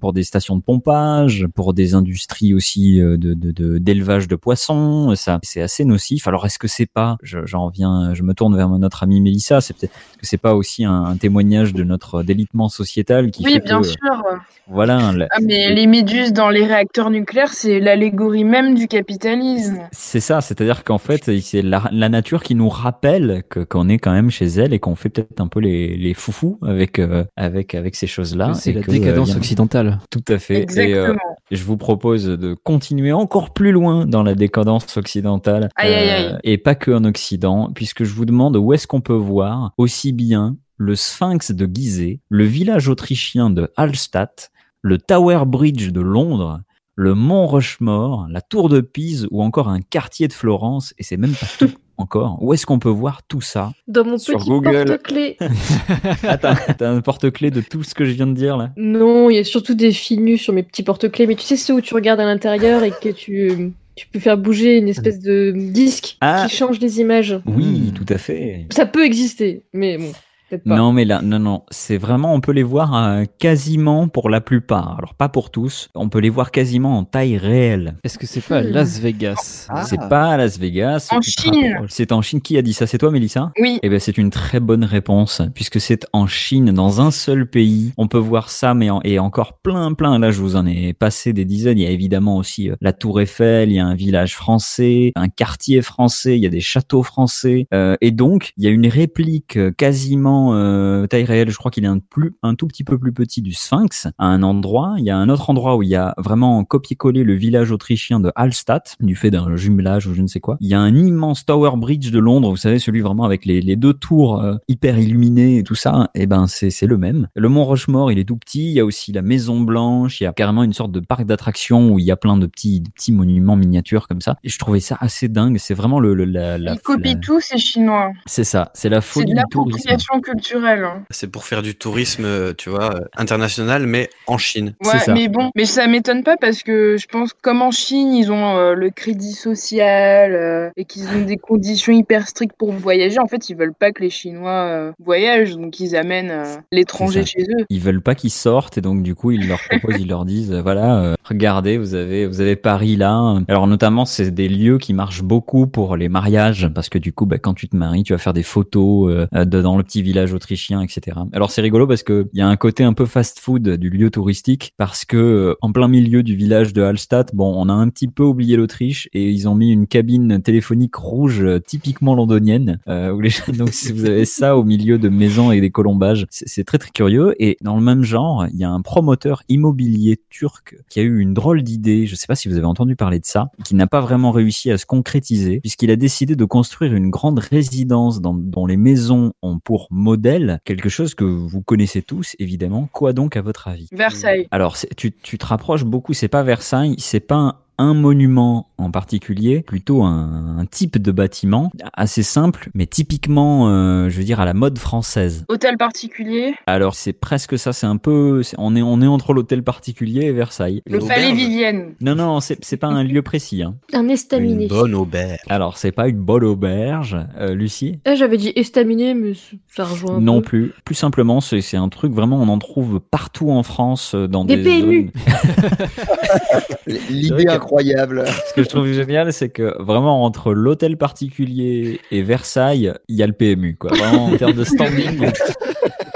pour des stations de pompage, pour des industries aussi euh, de de- de- d'élevage de, poissons, ça, c'est assez nocif. Alors est-ce que c'est pas, je- j'en viens, je me tourne vers notre amie Mélissa, c'est peut-être que c'est pas aussi un, un témoignage de notre délitement sociétal qui Oui, fait bien que, sûr. voilà, Ah, mais les méduses dans les réacteurs nucléaires, c'est l'allégorie même du capitalisme. c'est ça, c'est-à-dire qu'en fait, c'est la, la nature qui nous rappelle que qu'on est quand même chez elle et qu'on fait peut-être un peu les, les foufous avec euh, avec avec ces choses-là. C'est et la que, décadence euh, occidentale. Tout à fait. Et, euh, Exactement. je vous propose de continuer encore plus loin dans la décadence occidentale. Aïe, aïe, aïe. et pas que en Occident, puisque je vous demande où est-ce qu'on peut voir aussi bien le Sphinx de Gizeh, le village autrichien de Hallstatt, le Tower Bridge de Londres, le Mont Rushmore, la Tour de Pise ou encore un quartier de Florence, et c'est même pas tout *laughs* encore. Où est-ce qu'on peut voir tout ça? Dans mon Sur petit Google. porte-clés. *laughs* *laughs* Ah, t'as un porte-clés de tout ce que je viens de dire là? Non, il y a surtout des fils nus sur mes petits porte-clés, mais tu sais ceux où tu regardes à l'intérieur et que tu, tu peux faire bouger une espèce de disque Ah. qui change les images. Oui, tout à fait. Ça peut exister, mais bon. Pas. Non, mais là, non, non, c'est vraiment, on peut les voir euh, quasiment pour la plupart. Alors, pas pour tous. On peut les voir quasiment en taille réelle. Est-ce que c'est pas à Hmm. Las Vegas Ah. C'est pas à Las Vegas. En Chine. C'est en Chine. Qui a dit ça? C'est toi, Mélissa? Oui. Eh ben, c'est une très bonne réponse, puisque c'est en Chine, dans un seul pays. On peut voir ça, mais en- et encore plein, plein. Là, je vous en ai passé des dizaines. Il y a évidemment aussi euh, la Tour Eiffel, il y a un village français, un quartier français, il y a des châteaux français. Euh, et donc, il y a une réplique euh, euh, taille réelle. Je crois qu'il est un, plus, un tout petit peu plus petit du Sphinx à un endroit. Il y a un autre endroit où il y a vraiment copié-collé le village autrichien de Hallstatt, du fait d'un jumelage ou je ne sais quoi. Il y a un immense Tower Bridge de Londres, vous savez, celui vraiment avec les, les deux tours euh, hyper illuminées et tout ça. Et ben, c'est c'est le même. Le Mont Rochemort, il est tout petit. Il y a aussi la Maison Blanche. Il y a carrément une sorte de parc d'attractions où il y a plein de petits, de petits monuments miniatures comme ça. Et je trouvais ça assez dingue. C'est vraiment le, le- la, la- Ils copient la- tout, ces Chinois. C'est ça. C'est la C'est folie de tourisme. l'appropriation hein. C'est pour faire du tourisme, euh, tu vois, euh, international, mais en Chine. Ouais, mais bon, mais ça m'étonne pas parce que je pense comme en Chine, ils ont euh, le crédit social euh, et qu'ils ont des conditions hyper strictes pour voyager. En fait, ils veulent pas que les Chinois euh, voyagent, donc ils amènent euh, l'étranger chez eux. Ils veulent pas qu'ils sortent et donc du coup ils leur proposent, ils leur disent voilà euh, regardez vous avez vous avez Paris là. Alors notamment c'est des lieux qui marchent beaucoup pour les mariages parce que du coup bah, quand tu te maries tu vas faire des photos dans le petit village autrichien etc. Alors c'est rigolo parce que il y a un côté un peu fast-food du lieu touristique parce que euh, en plein milieu du village de Hallstatt bon on a un petit peu oublié l'Autriche et ils ont mis une cabine téléphonique rouge euh, typiquement londonienne euh, donc si vous avez ça au milieu de maisons et des colombages c'est très très curieux et dans le même genre il y a un promoteur immobilier turc qui a eu une drôle d'idée je sais pas si vous avez entendu parler de ça qui n'a pas vraiment réussi à se concrétiser puisqu'il a décidé de construire une grande résidence dont les maisons ont pour modèle quelque chose que vous connaissez tous évidemment. Quoi donc à votre avis? Versailles. alors, tu, tu te rapproches beaucoup, c'est pas Versailles, c'est pas un, un monument en particulier, plutôt un, un type de bâtiment assez simple, mais typiquement, euh, je veux dire, à la mode française. Hôtel particulier. Alors, c'est presque ça, c'est un peu, on est, on est entre l'hôtel particulier et Versailles. Le palais Vivienne. Non, non, c'est c'est pas un lieu précis. Hein. Un estaminet. auberge. Alors, c'est pas une bonne auberge, euh, Lucie? Ah, j'avais dit estaminet, mais ça rejoint un Non peu. plus. Plus simplement, c'est c'est un truc vraiment, on en trouve partout en France euh, dans Des des, PMU. zones- *laughs* L'idée incroyable. *laughs* Ce que je trouve génial, c'est que vraiment entre l'hôtel particulier et Versailles, il y a le PMU, quoi. Vraiment en termes de standing. *laughs*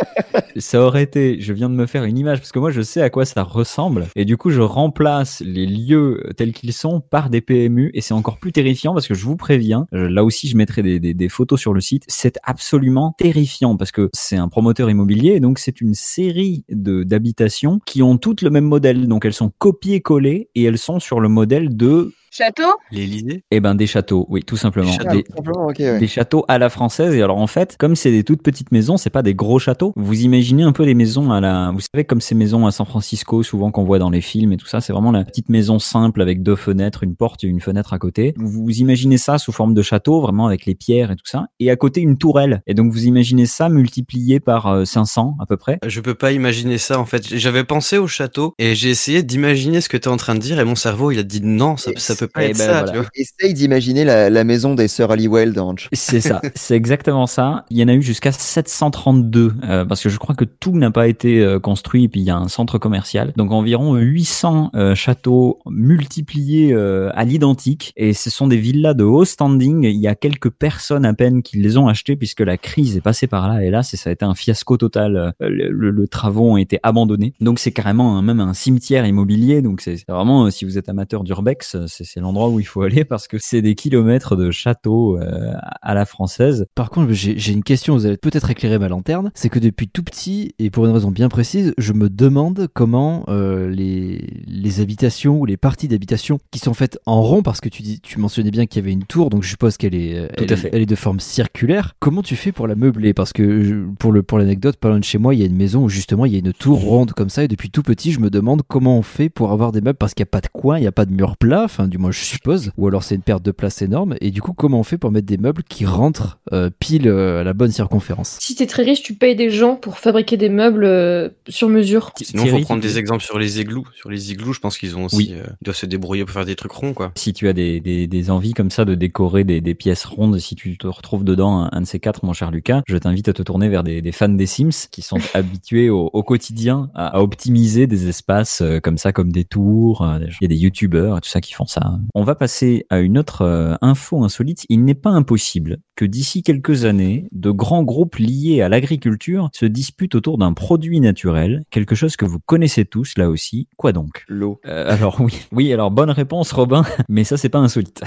Ça aurait été, je viens de me faire une image parce que moi je sais à quoi ça ressemble. Et du coup je remplace les lieux tels qu'ils sont par des PMU et c'est encore plus terrifiant parce que je vous préviens, là aussi je mettrai des, photos sur le site, c'est absolument terrifiant parce que c'est un promoteur immobilier et donc c'est une série d'habitations qui ont toutes le même modèle. Donc elles sont copiées-collées et elles sont sur le modèle de Château L'Élysée? Eh ben des châteaux, oui, tout simplement. Des châteaux. Des, simplement, ok, ouais. des châteaux à la française. Et alors en fait, comme c'est des toutes petites maisons, c'est pas des gros châteaux. Vous imaginez un peu les maisons à la, vous savez comme ces maisons à San Francisco, souvent qu'on voit dans les films et tout ça. C'est vraiment la petite maison simple avec deux fenêtres, une porte et une fenêtre à côté. Vous, vous imaginez ça sous forme de château, vraiment avec les pierres et tout ça. Et à côté une tourelle. Et donc vous imaginez ça multiplié par euh, 500 à peu près. Je peux pas imaginer ça en fait. J'avais pensé au château et j'ai essayé d'imaginer ce que tu es en train de dire et mon cerveau il a dit non, ça, ça peut pas être ben, ça. voilà. tu vois. Essaye d'imaginer la, la maison des sœurs Halliwell dans C'est ça, *laughs* c'est exactement ça. Il y en a eu jusqu'à 732 euh, parce que je crois que tout n'a pas été euh, construit et puis il y a un centre commercial. Donc environ 800 euh, châteaux multipliés euh, à l'identique et ce sont des villas de haut standing. Il y a quelques personnes à peine qui les ont achetées puisque la crise est passée par là et là ça a été un fiasco total. Euh, Le, le, le travaux ont été abandonnés. Donc c'est carrément un- même un cimetière immobilier. Donc c'est vraiment si vous êtes amateur d'urbex, c'est c'est l'endroit où il faut aller parce que c'est des kilomètres de châteaux euh, à la française. Par contre, j'ai une question, vous allez peut-être éclairer ma lanterne. C'est que depuis tout petit, et pour une raison bien précise, je me demande comment euh, les, les habitations ou les parties d'habitation qui sont faites en rond, parce que tu, dis, tu mentionnais bien qu'il y avait une tour, donc je suppose qu'elle est, elle, elle est de forme circulaire. Comment tu fais pour la meubler? Parce que je- pour le pour l'anecdote, pas loin de chez moi, il y a une maison où justement il y a une tour ronde comme ça, et depuis tout petit, je me demande comment on fait pour avoir des meubles parce qu'il n'y a pas de coin, il n'y a pas de mur plat, enfin du moins moi je suppose, ou alors c'est une perte de place énorme. Et du coup, comment on fait pour mettre des meubles qui rentrent euh, pile euh, à la bonne circonférence? Si t'es très riche, tu payes des gens pour fabriquer des meubles euh, sur mesure. Sinon, faut prendre des exemples sur les igloos. Sur les igloos, je pense qu'ils ont aussi, Oui. euh, ils doivent se débrouiller pour faire des trucs ronds, quoi. Si tu as des, des, des envies comme ça de décorer des, des pièces rondes, si tu te retrouves dedans un, un de ces quatre, mon cher Lucas, je t'invite à te tourner vers des, des fans des Sims qui sont *laughs* habitués au, au quotidien à, à optimiser des espaces euh, comme ça, comme des tours. Il y a des youtubeurs, tout ça qui font ça. On va passer à une autre euh, info insolite. Il n'est pas impossible que d'ici quelques années, de grands groupes liés à l'agriculture se disputent autour d'un produit naturel, quelque chose que vous connaissez tous là aussi. Quoi donc? L'eau. Euh, alors oui, oui, alors bonne réponse Robin, *laughs* mais ça c'est pas insolite.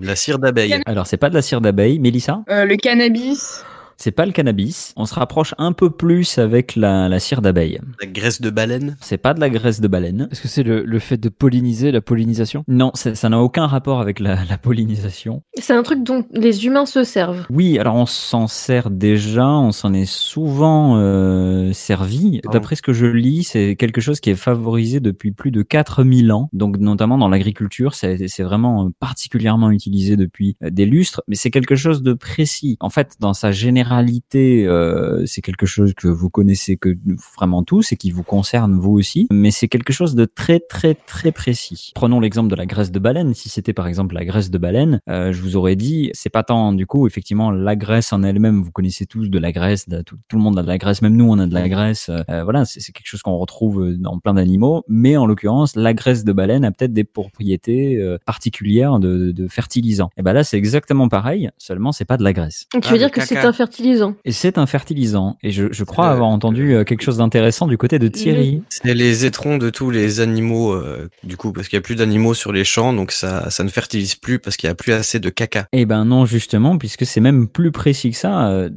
La cire d'abeille. Alors c'est pas de la cire d'abeille, Mélissa? Euh, le cannabis. C'est pas le cannabis. On se rapproche un peu plus avec la, la cire d'abeille. La graisse de baleine. C'est pas de la graisse de baleine. Est-ce que c'est le, le fait de polliniser, la pollinisation? Non, ça n'a aucun rapport avec la, la pollinisation. C'est un truc dont les humains se servent. Oui, alors on s'en sert déjà, on s'en est souvent euh, servi. D'après ce que je lis, c'est quelque chose qui est favorisé depuis plus de 4000 ans, donc notamment dans l'agriculture, c'est vraiment euh, particulièrement utilisé depuis euh, des lustres, mais c'est quelque chose de précis. En fait, dans sa généralité, euh, c'est quelque chose que vous connaissez que vraiment tous et qui vous concerne vous aussi, mais c'est quelque chose de très très très précis. Prenons l'exemple de la graisse de baleine. Si c'était par exemple la graisse de baleine, euh, je vous aurais dit, c'est pas tant du coup effectivement la graisse en elle-même. Vous connaissez tous de la graisse, de- tout, tout le monde a de la graisse, même nous on a de la graisse. euh, voilà, c'est quelque chose qu'on retrouve dans plein d'animaux, mais en l'occurrence la graisse de baleine a peut-être des propriétés euh, particulières de, de fertilisant. Et ben là c'est exactement pareil, seulement c'est pas de la graisse. Donc, tu Ah, veux le dire que c'est un fertilisant Et c'est un fertilisant. Et je, je crois le- avoir entendu euh, quelque chose d'intéressant du côté de Thierry. C'est les étrons de tous les animaux, euh, du coup, parce qu'il y a plus d'animaux sur les champs, donc ça, ça ne fertilise plus parce qu'il y a plus assez de caca. Eh ben non, justement, puisque c'est même plus précis que ça. euh,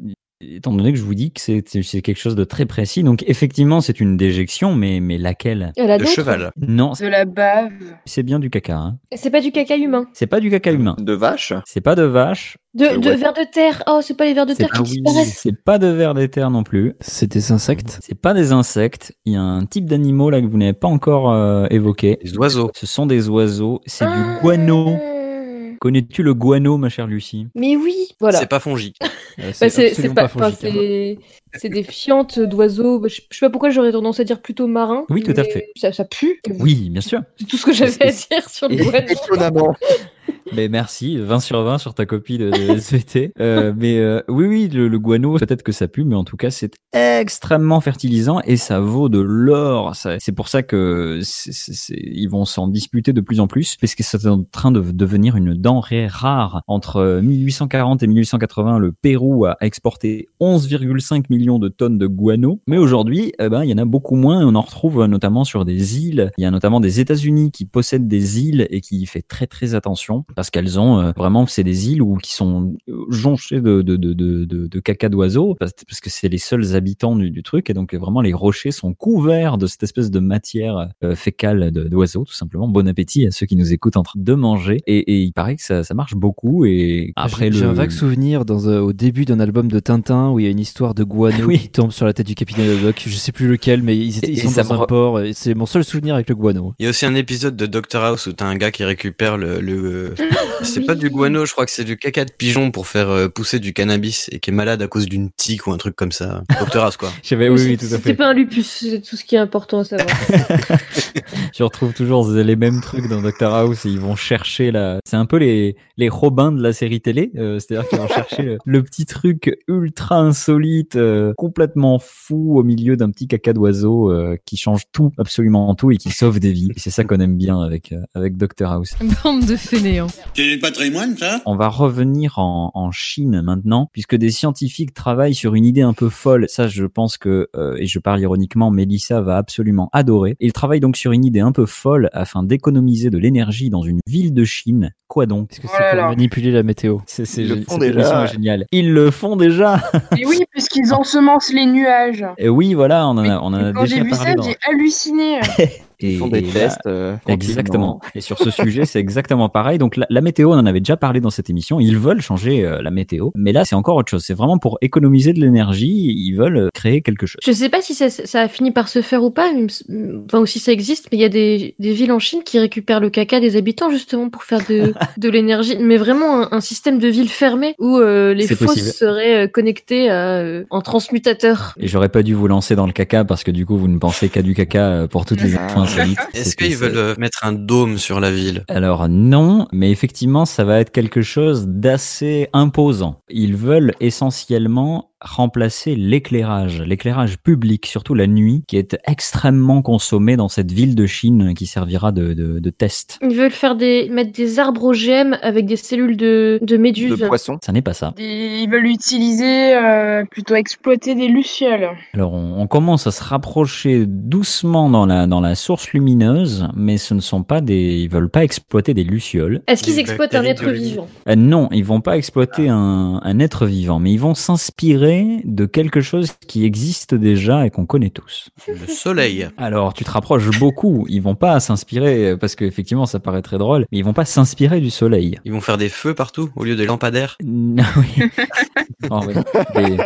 Étant donné que je vous dis que c'est c'est quelque chose de très précis, donc effectivement c'est une déjection, mais mais laquelle? De d'autres cheval. Non, De la bave. c'est bien du caca. Hein. C'est pas du caca humain. C'est pas du caca humain. De vache? C'est pas de vache. De, Euh, de ouais. vers de terre. Oh, c'est pas les vers de terre qui disparaissent. c'est pas de vers des terres non plus. C'est des insectes? C'est pas des insectes. Il y a un type d'animaux là que vous n'avez pas encore euh, évoqué. Les oiseaux. Ce sont des oiseaux. C'est Ah. du guano. Connais-tu le guano, ma chère Lucie? Mais oui, voilà. C'est pas fongique. *laughs* Euh, Bah, c'est absolument pas, c'est des fientes d'oiseaux. Bah, Je je sais pas pourquoi j'aurais tendance à dire plutôt marins. Oui, tout à fait. Ça, ça pue. Oui, bien sûr. C'est tout ce que j'avais *laughs* à dire sur le guano. Étonnamment. Mais merci, 20 sur 20 sur ta copie de, SVT. Euh, mais euh, oui, oui, le, le guano, peut-être que ça pue, mais en tout cas, c'est extrêmement fertilisant et ça vaut de l'or. C'est pour ça que c'est- c'est- c'est- ils vont s'en disputer de plus en plus, parce que c'est en train de devenir une denrée rare. Entre 1840 et 1880, le Pérou a exporté 11,5 millions de tonnes de guano. Mais aujourd'hui, eh ben, il y en a beaucoup moins on en retrouve notamment sur des îles. Il y a notamment des États-Unis qui possèdent des îles et qui y fait très très attention qu'elles ont euh, vraiment, c'est des îles où qui sont euh, jonchées de, de, de, de, de, de caca d'oiseaux parce, parce que c'est les seuls habitants du, du truc et donc euh, vraiment les rochers sont couverts de cette espèce de matière euh, fécale d'oiseaux tout simplement. Bon appétit à ceux qui nous écoutent en train de manger et, et il paraît que ça, ça marche beaucoup et après J'ai le j'ai un vague souvenir dans, un- au début d'un album de Tintin où il y a une histoire de guano *laughs* Oui. qui tombe sur la tête du capitaine Haddock. Je sais plus lequel, mais ils, étaient- ils et sont dans un port. et C'est mon seul souvenir avec le guano. Il y a aussi un épisode de Doctor House où t'as un gars qui récupère le, le c'est pas du guano, je crois que c'est du caca de pigeon pour faire euh, pousser du cannabis et qui est malade à cause d'une tique ou un truc comme ça. Doctor House quoi. *laughs* J'avais oui, oui, tout à C'était fait. pas un lupus, c'est tout ce qui est important à savoir. *laughs* Je retrouve toujours les mêmes trucs dans Doctor House et ils vont chercher la. C'est un peu les les Robins de la série télé, euh, c'est-à-dire qu'ils vont chercher le, le petit truc ultra insolite, euh, complètement fou au milieu d'un petit caca d'oiseau euh, qui change tout, absolument tout et qui sauve des vies. Et c'est ça qu'on aime bien avec euh, avec Doctor House. Bande de fainéants. C'est du patrimoine, ça? On va revenir en, en Chine maintenant, puisque des scientifiques travaillent sur une idée un peu folle. Ça, je pense que, euh, et je parle ironiquement, Mélissa va absolument adorer. Ils travaillent donc sur une idée un peu folle afin d'économiser de l'énergie dans une ville de Chine. Quoi donc? Est-ce que c'est pour manipuler la météo? C'est c'est Ils le font déjà. déjà. Et oui, puisqu'ils ensemencent les nuages. Et oui, voilà, on en a, on en a Quand j'ai déjà vu parlé. ça, dans- j'ai halluciné. *laughs* Ils font des là- tests, euh, exactement. Et sur ce sujet, c'est exactement pareil. Donc la, la météo, on en avait déjà parlé dans cette émission. Ils veulent changer euh, la météo, mais là, c'est encore autre chose. C'est vraiment pour économiser de l'énergie. Ils veulent euh, créer quelque chose. Je sais pas si ça, ça a fini par se faire ou pas, enfin, ou si ça existe, mais il y a des, des villes en Chine qui récupèrent le caca des habitants justement pour faire de, *laughs* de l'énergie. Mais vraiment un, un système de ville fermé où euh, les fosses possible. seraient connectées à, euh, en transmutateur. Et j'aurais pas dû vous lancer dans le caca parce que du coup, vous ne pensez qu'à du caca pour toutes les infos *laughs* Est-ce qu'ils veulent euh, mettre un dôme sur la ville? Alors non, mais effectivement, ça va être quelque chose d'assez imposant. Ils veulent essentiellement remplacer l'éclairage, l'éclairage public, surtout la nuit, qui est extrêmement consommé dans cette ville de Chine qui servira de, de, de test. Ils veulent faire des, mettre des arbres OGM avec des cellules de, de méduses. Ça n'est pas ça. Des- Ils veulent utiliser, euh, plutôt exploiter des lucioles. Alors on, on commence à se rapprocher doucement dans la, dans la source lumineuse, mais ce ne sont pas des... Ils veulent pas exploiter des lucioles. Est-ce qu'ils exploitent un être vivant? Euh, non, ils vont pas exploiter un, un être vivant, mais ils vont s'inspirer de quelque chose qui existe déjà et qu'on connaît tous. Le soleil. Alors, tu te rapproches beaucoup. Ils vont pas s'inspirer, parce qu'effectivement, ça paraît très drôle, mais ils vont pas s'inspirer du soleil. Ils vont faire des feux partout au lieu des lampadaires. *laughs* Non, oui. Oui. Des,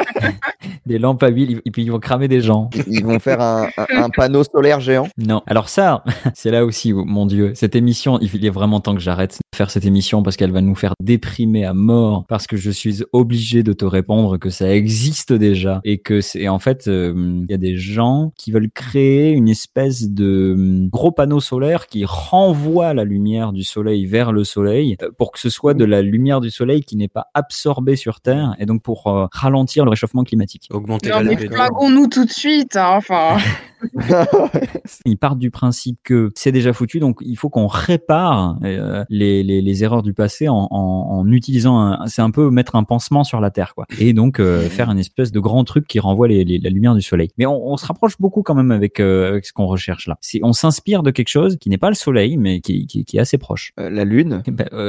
des lampes à huile, et puis ils vont cramer des gens. Ils vont faire un, un- un panneau solaire géant. Non. Alors ça, *laughs* c'est là aussi, où, mon Dieu, cette émission, il est vraiment temps que j'arrête de faire cette émission parce qu'elle va nous faire déprimer à mort parce que je suis obligé de te répondre que ça existe déjà et que c'est en fait, euh, il y a des gens qui veulent créer une espèce de hum, gros panneau solaire qui renvoie la lumière du soleil vers le soleil euh, pour que ce soit de la lumière du soleil qui n'est pas absorbée sur Terre et donc pour euh, ralentir le réchauffement climatique. Augmenter Non, mais flagons-nous tout de suite, hein, enfin. *laughs* *laughs* Ils partent du principe que c'est déjà foutu, donc il faut qu'on répare euh, les, les, les erreurs du passé en, en, en utilisant, un- c'est un peu mettre un pansement sur la Terre, quoi. Et donc euh, faire une espèce de grand truc qui renvoie les, la lumière du soleil. Mais on, on se rapproche beaucoup quand même avec, euh, avec ce qu'on recherche là. On s'inspire de quelque chose qui n'est pas le soleil, mais qui, qui, qui est assez proche. la Lune.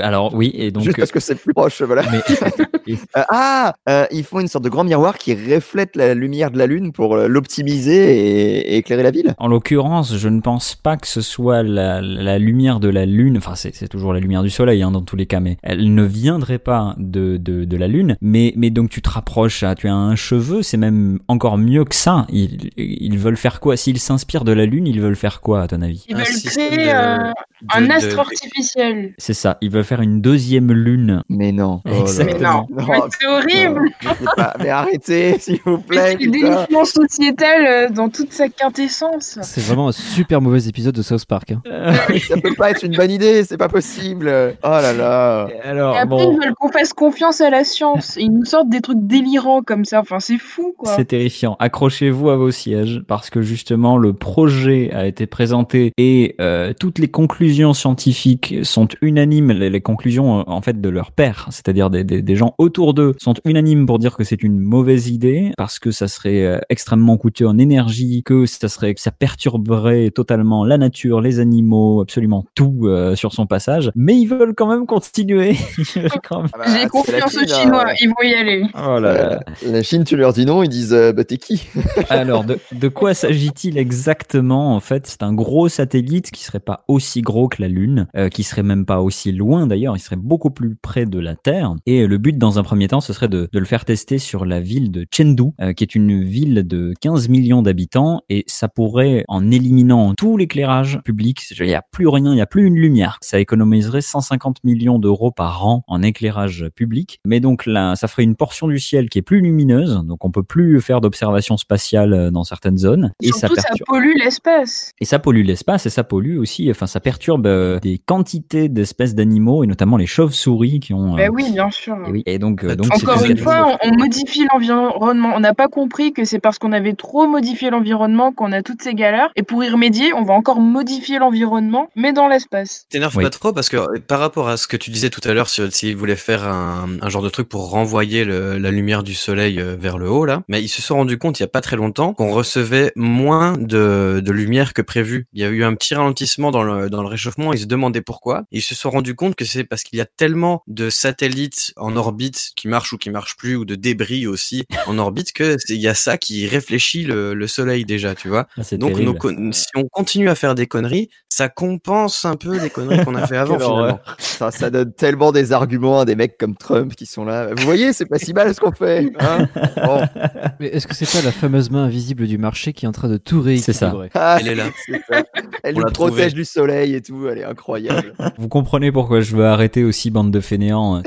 alors oui, et donc Juste parce que c'est plus proche, voilà. *laughs* Ah, ils font une sorte de grand miroir qui reflète la lumière de la Lune pour l'optimiser et, et éclairer la ville? En l'occurrence, je ne pense pas que ce soit la, la lumière de la Lune, enfin c'est toujours la lumière du Soleil hein, dans tous les cas, mais elle ne viendrait pas de, de, de la Lune, mais, mais donc tu te rapproches, tu as un cheveu, c'est même encore mieux que ça. Ils, ils veulent faire quoi? S'ils s'inspirent de la Lune, ils veulent faire quoi à ton avis? Ils veulent créer euh, un astre artificiel. C'est ça, ils veulent faire une deuxième Lune. Mais non. *laughs* Exactement. Mais *laughs* c'est horrible. Pas, mais arrêtez, s'il vous plaît. C'est putain. influences sociétales euh, dans toute sa quintessence. C'est vraiment un super mauvais épisode de South Park. hein. *laughs* Ça peut pas être une bonne idée, c'est pas possible. Oh là là. Alors, Et après, ils veulent qu'on fasse confiance à la science. Et ils nous sortent des trucs délirants comme ça. Enfin, c'est fou, quoi. C'est terrifiant. Accrochez-vous à vos sièges parce que justement le projet a été présenté et euh, toutes les conclusions scientifiques sont unanimes. Les, les conclusions euh, en fait de leurs pairs, c'est-à-dire des, des, des gens autour d'eux, sont unanimes pour dire que c'est une mauvaise idée parce que ça serait euh, extrêmement coûteux en énergie, que ça serait, que ça perturberait totalement la nature, les animaux, absolument tout euh, sur son passage. Mais ils veulent quand même continuer. *laughs* Quand même- J'ai confiance aux Chinois. Ils vont y aller. Oh là là. La Chine, tu leur dis non, ils disent euh, bah t'es qui? *laughs* Alors, de, de quoi s'agit-il exactement En fait, c'est un gros satellite qui serait pas aussi gros que la Lune, euh, qui serait même pas aussi loin d'ailleurs, il serait beaucoup plus près de la Terre. Et le but, dans un premier temps, ce serait de, de le faire tester sur la ville de Chengdu, euh, qui est une ville de 15 millions d'habitants, et ça pourrait, en éliminant tout l'éclairage public, il n'y a plus rien, il n'y a plus une lumière, ça économiserait 150 millions d'euros par an en éclairage public. Mais donc là, ça ferait une portion du ciel qui est plus lumineuse, donc on peut plus faire d'observation spatiale euh, dans certaines zones. Et Surtout, ça, perturbe. pollue l'espace. Et ça pollue l'espace et ça pollue aussi, enfin ça perturbe euh, des quantités d'espèces d'animaux et notamment les chauves-souris qui ont. euh, Ben oui, bien sûr. et oui. Et donc, euh, donc c'est Encore une fois, on, on modifie l'environnement. On n'a pas compris que c'est parce qu'on avait trop modifié l'environnement qu'on a toutes ces galères. Et pour y remédier, on va encore modifier l'environnement, mais dans l'espace. T'énerve Oui. pas trop parce que euh, par rapport à ce que tu disais tout à l'heure, sur- s'ils voulaient faire un, un genre de truc pour renvoyer le- la lumière du soleil euh, vers le haut là, mais ils se sont rendus compte il y a pas très longtemps qu'on recevait moins de, de lumière que prévu. Il y a eu un petit ralentissement dans le, dans le réchauffement. Ils se demandaient pourquoi. Ils se sont rendus compte que c'est parce qu'il y a tellement de satellites en orbite qui marchent ou qui marchent plus ou de débris aussi en orbite que il y a ça qui réfléchit le, le soleil déjà, tu tu vois. Ah, c'est Donc nos si on continue à faire des conneries, ça compense un peu les conneries qu'on a fait *laughs* avant finalement. Ça, ça donne tellement des arguments à des mecs comme Trump qui sont là. Vous voyez, c'est pas si mal ce qu'on fait. hein Bon. *laughs* Mais est-ce que c'est pas la fameuse main invisible du marché qui est en train de tout rééquilibrer? Ah, Elle est là. c'est ça. Elle On nous protège du soleil et tout. Elle est incroyable. *laughs* Vous comprenez pourquoi je veux arrêter aussi bande de fainéants.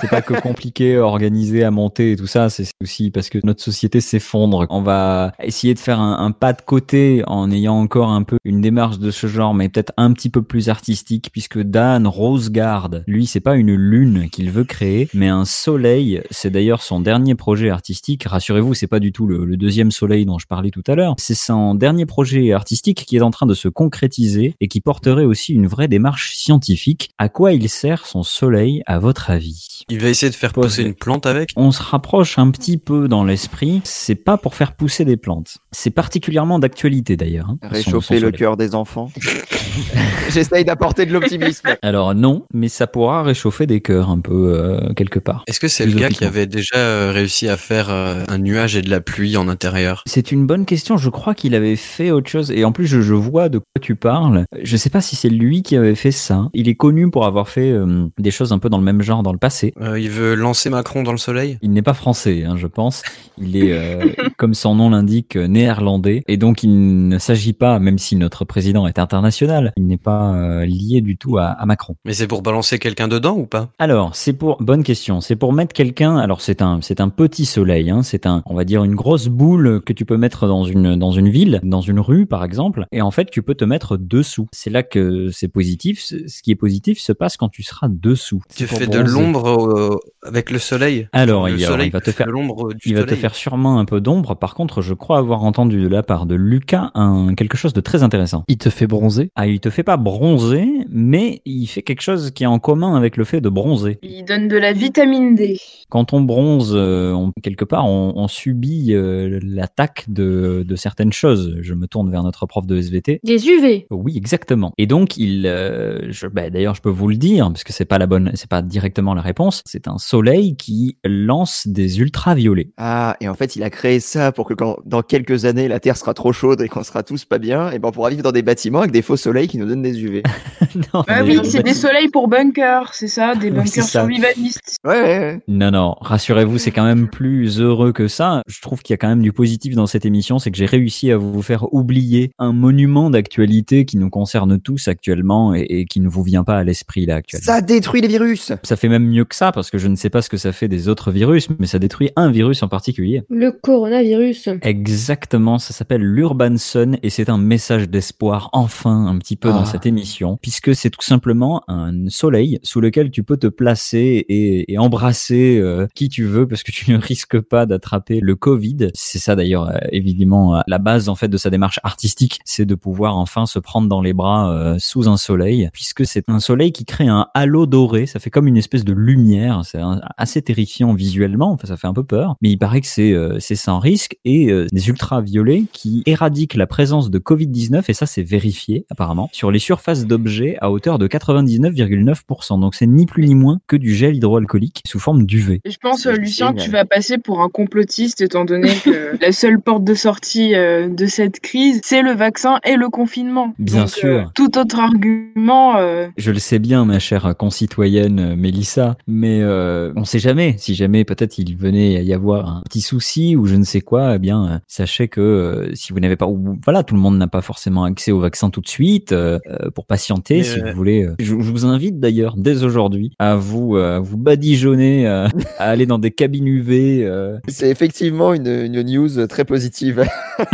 C'est pas que compliqué à organiser, à monter et tout ça, c'est aussi parce que notre société s'effondre. On va essayer de faire un, un pas de côté en ayant encore un peu une démarche de ce genre, mais peut-être un petit peu plus artistique, puisque Dan Rosegard, lui, c'est pas une lune qu'il veut créer, mais un soleil. C'est d'ailleurs son dernier projet artistique. Rassurez-vous, c'est pas du tout le, le deuxième soleil dont je parlais tout à l'heure. C'est son dernier projet artistique qui est en train de se concrétiser et qui porterait aussi une vraie démarche scientifique. À quoi il sert son soleil, à votre avis? Il va essayer de faire pousser une plante avec? On se rapproche un petit peu dans l'esprit. C'est pas pour faire pousser des plantes. C'est particulièrement d'actualité d'ailleurs. hein, Réchauffer le cœur des enfants. *laughs* J'essaye d'apporter de l'optimisme. Alors non, mais ça pourra réchauffer des cœurs un peu euh, quelque part. Est-ce que c'est le gars qui avait déjà euh, réussi à faire euh, un nuage et de la pluie en intérieur? C'est une bonne question. Je crois qu'il avait fait autre chose. Et en plus, je, je vois de quoi tu parles. Je sais pas si c'est lui qui avait fait ça. Il est connu pour avoir fait euh, des choses un peu dans le même genre dans le passé. Euh, Il veut lancer Macron dans le soleil? Il n'est pas français, hein, je pense. Il est, euh, *laughs* comme son nom l'indique, néerlandais. Et donc, il ne s'agit pas, même si notre président est international, il n'est pas euh, lié du tout à, à Macron. Mais c'est pour balancer quelqu'un dedans ou pas? Alors, c'est pour bonne question. C'est pour mettre quelqu'un. Alors, c'est un c'est un petit soleil. Hein, c'est un on va dire une grosse boule que tu peux mettre dans une dans une ville, dans une rue par exemple. Et en fait, tu peux te mettre dessous. C'est là que c'est positif. Ce qui est positif se passe quand tu seras dessous. Tu fais de l'ombre euh, avec le soleil? Alors, le il, va te faire l'ombre il va te faire sûrement un peu d'ombre. Par contre, je crois avoir entendu de la part de Lucas un quelque chose de très intéressant. Il te fait bronzer? Ah, il te fait pas bronzer, mais il fait quelque chose qui est en commun avec le fait de bronzer. Il donne de la vitamine D. Quand on bronze, euh, on- quelque part, on, on subit euh, l'attaque de, de certaines choses. Je me tourne vers notre prof de SVT. Des UV. Oui, exactement. Et donc, il, euh, je, bah, d'ailleurs, je peux vous le dire parce que c'est pas la bonne, c'est pas directement la réponse. C'est un soleil qui lance des ultraviolets. Ah, et en fait, il a créé ça pour que quand, dans quelques années, la Terre sera trop chaude et qu'on sera tous pas bien, et ben on pourra vivre dans des bâtiments avec des faux soleils qui nous donnent des UV. *laughs* non, Ah mais- oui, c'est des soleils pour bunkers, c'est ça, des bunkers survivalistes. Ouais, ouais, ouais. Non, non, rassurez-vous, c'est quand même plus heureux que ça. Je trouve qu'il y a quand même du positif dans cette émission, c'est que j'ai réussi à vous faire oublier un monument d'actualité qui nous concerne tous actuellement et, et qui ne vous vient pas à l'esprit là actuellement. Ça détruit les virus. Ça fait même mieux que ça parce que je ne sais pas ce que ça fait des autres virus, mais ça détruit un virus en particulier. Le coronavirus. Exactement, ça s'appelle l'Urban Sun et c'est un message d'espoir enfin un petit peu dans Ah. cette émission puisque c'est tout simplement un soleil sous lequel tu peux te placer et, et embrasser euh, qui tu veux parce que tu *laughs* ne risques pas d'attraper le Covid. C'est ça d'ailleurs euh, évidemment euh, la base en fait de sa démarche artistique, c'est de pouvoir enfin se prendre dans les bras euh, sous un soleil puisque c'est un soleil qui crée un halo doré, ça fait comme une espèce de lumière, c'est un- assez terrifiant visuellement, enfin ça fait un peu peur, mais il paraît que c'est euh, c'est sans risque et euh, des ultraviolets qui éradiquent la présence de Covid-19 et ça c'est vérifié apparemment sur les surfaces d'objets à hauteur de 99,9%. Donc c'est ni plus ni moins que du gel hydroalcoolique sous forme d'UV. Je pense, euh, Lucien, que génial. tu vas passer pour un complotiste étant donné que *laughs* la seule porte de sortie euh, de cette crise, c'est le vaccin et le confinement. Bien Donc, sûr. euh, tout autre argument, euh, Je le sais bien, ma chère concitoyenne euh, Mélissa, mais euh, on sait jamais. Si jamais peut-être il venait à y avoir un petit souci ou je ne sais quoi, eh bien euh, sachez que euh, si vous n'avez pas, ou voilà, tout le monde n'a pas forcément accès au vaccin tout de suite. euh, euh, pour patienter, Mais, si vous voulez, euh, je, je vous invite d'ailleurs dès aujourd'hui à vous à vous badigeonner, *laughs* à aller dans des cabines UV. C'est effectivement une, une news très positive. *laughs*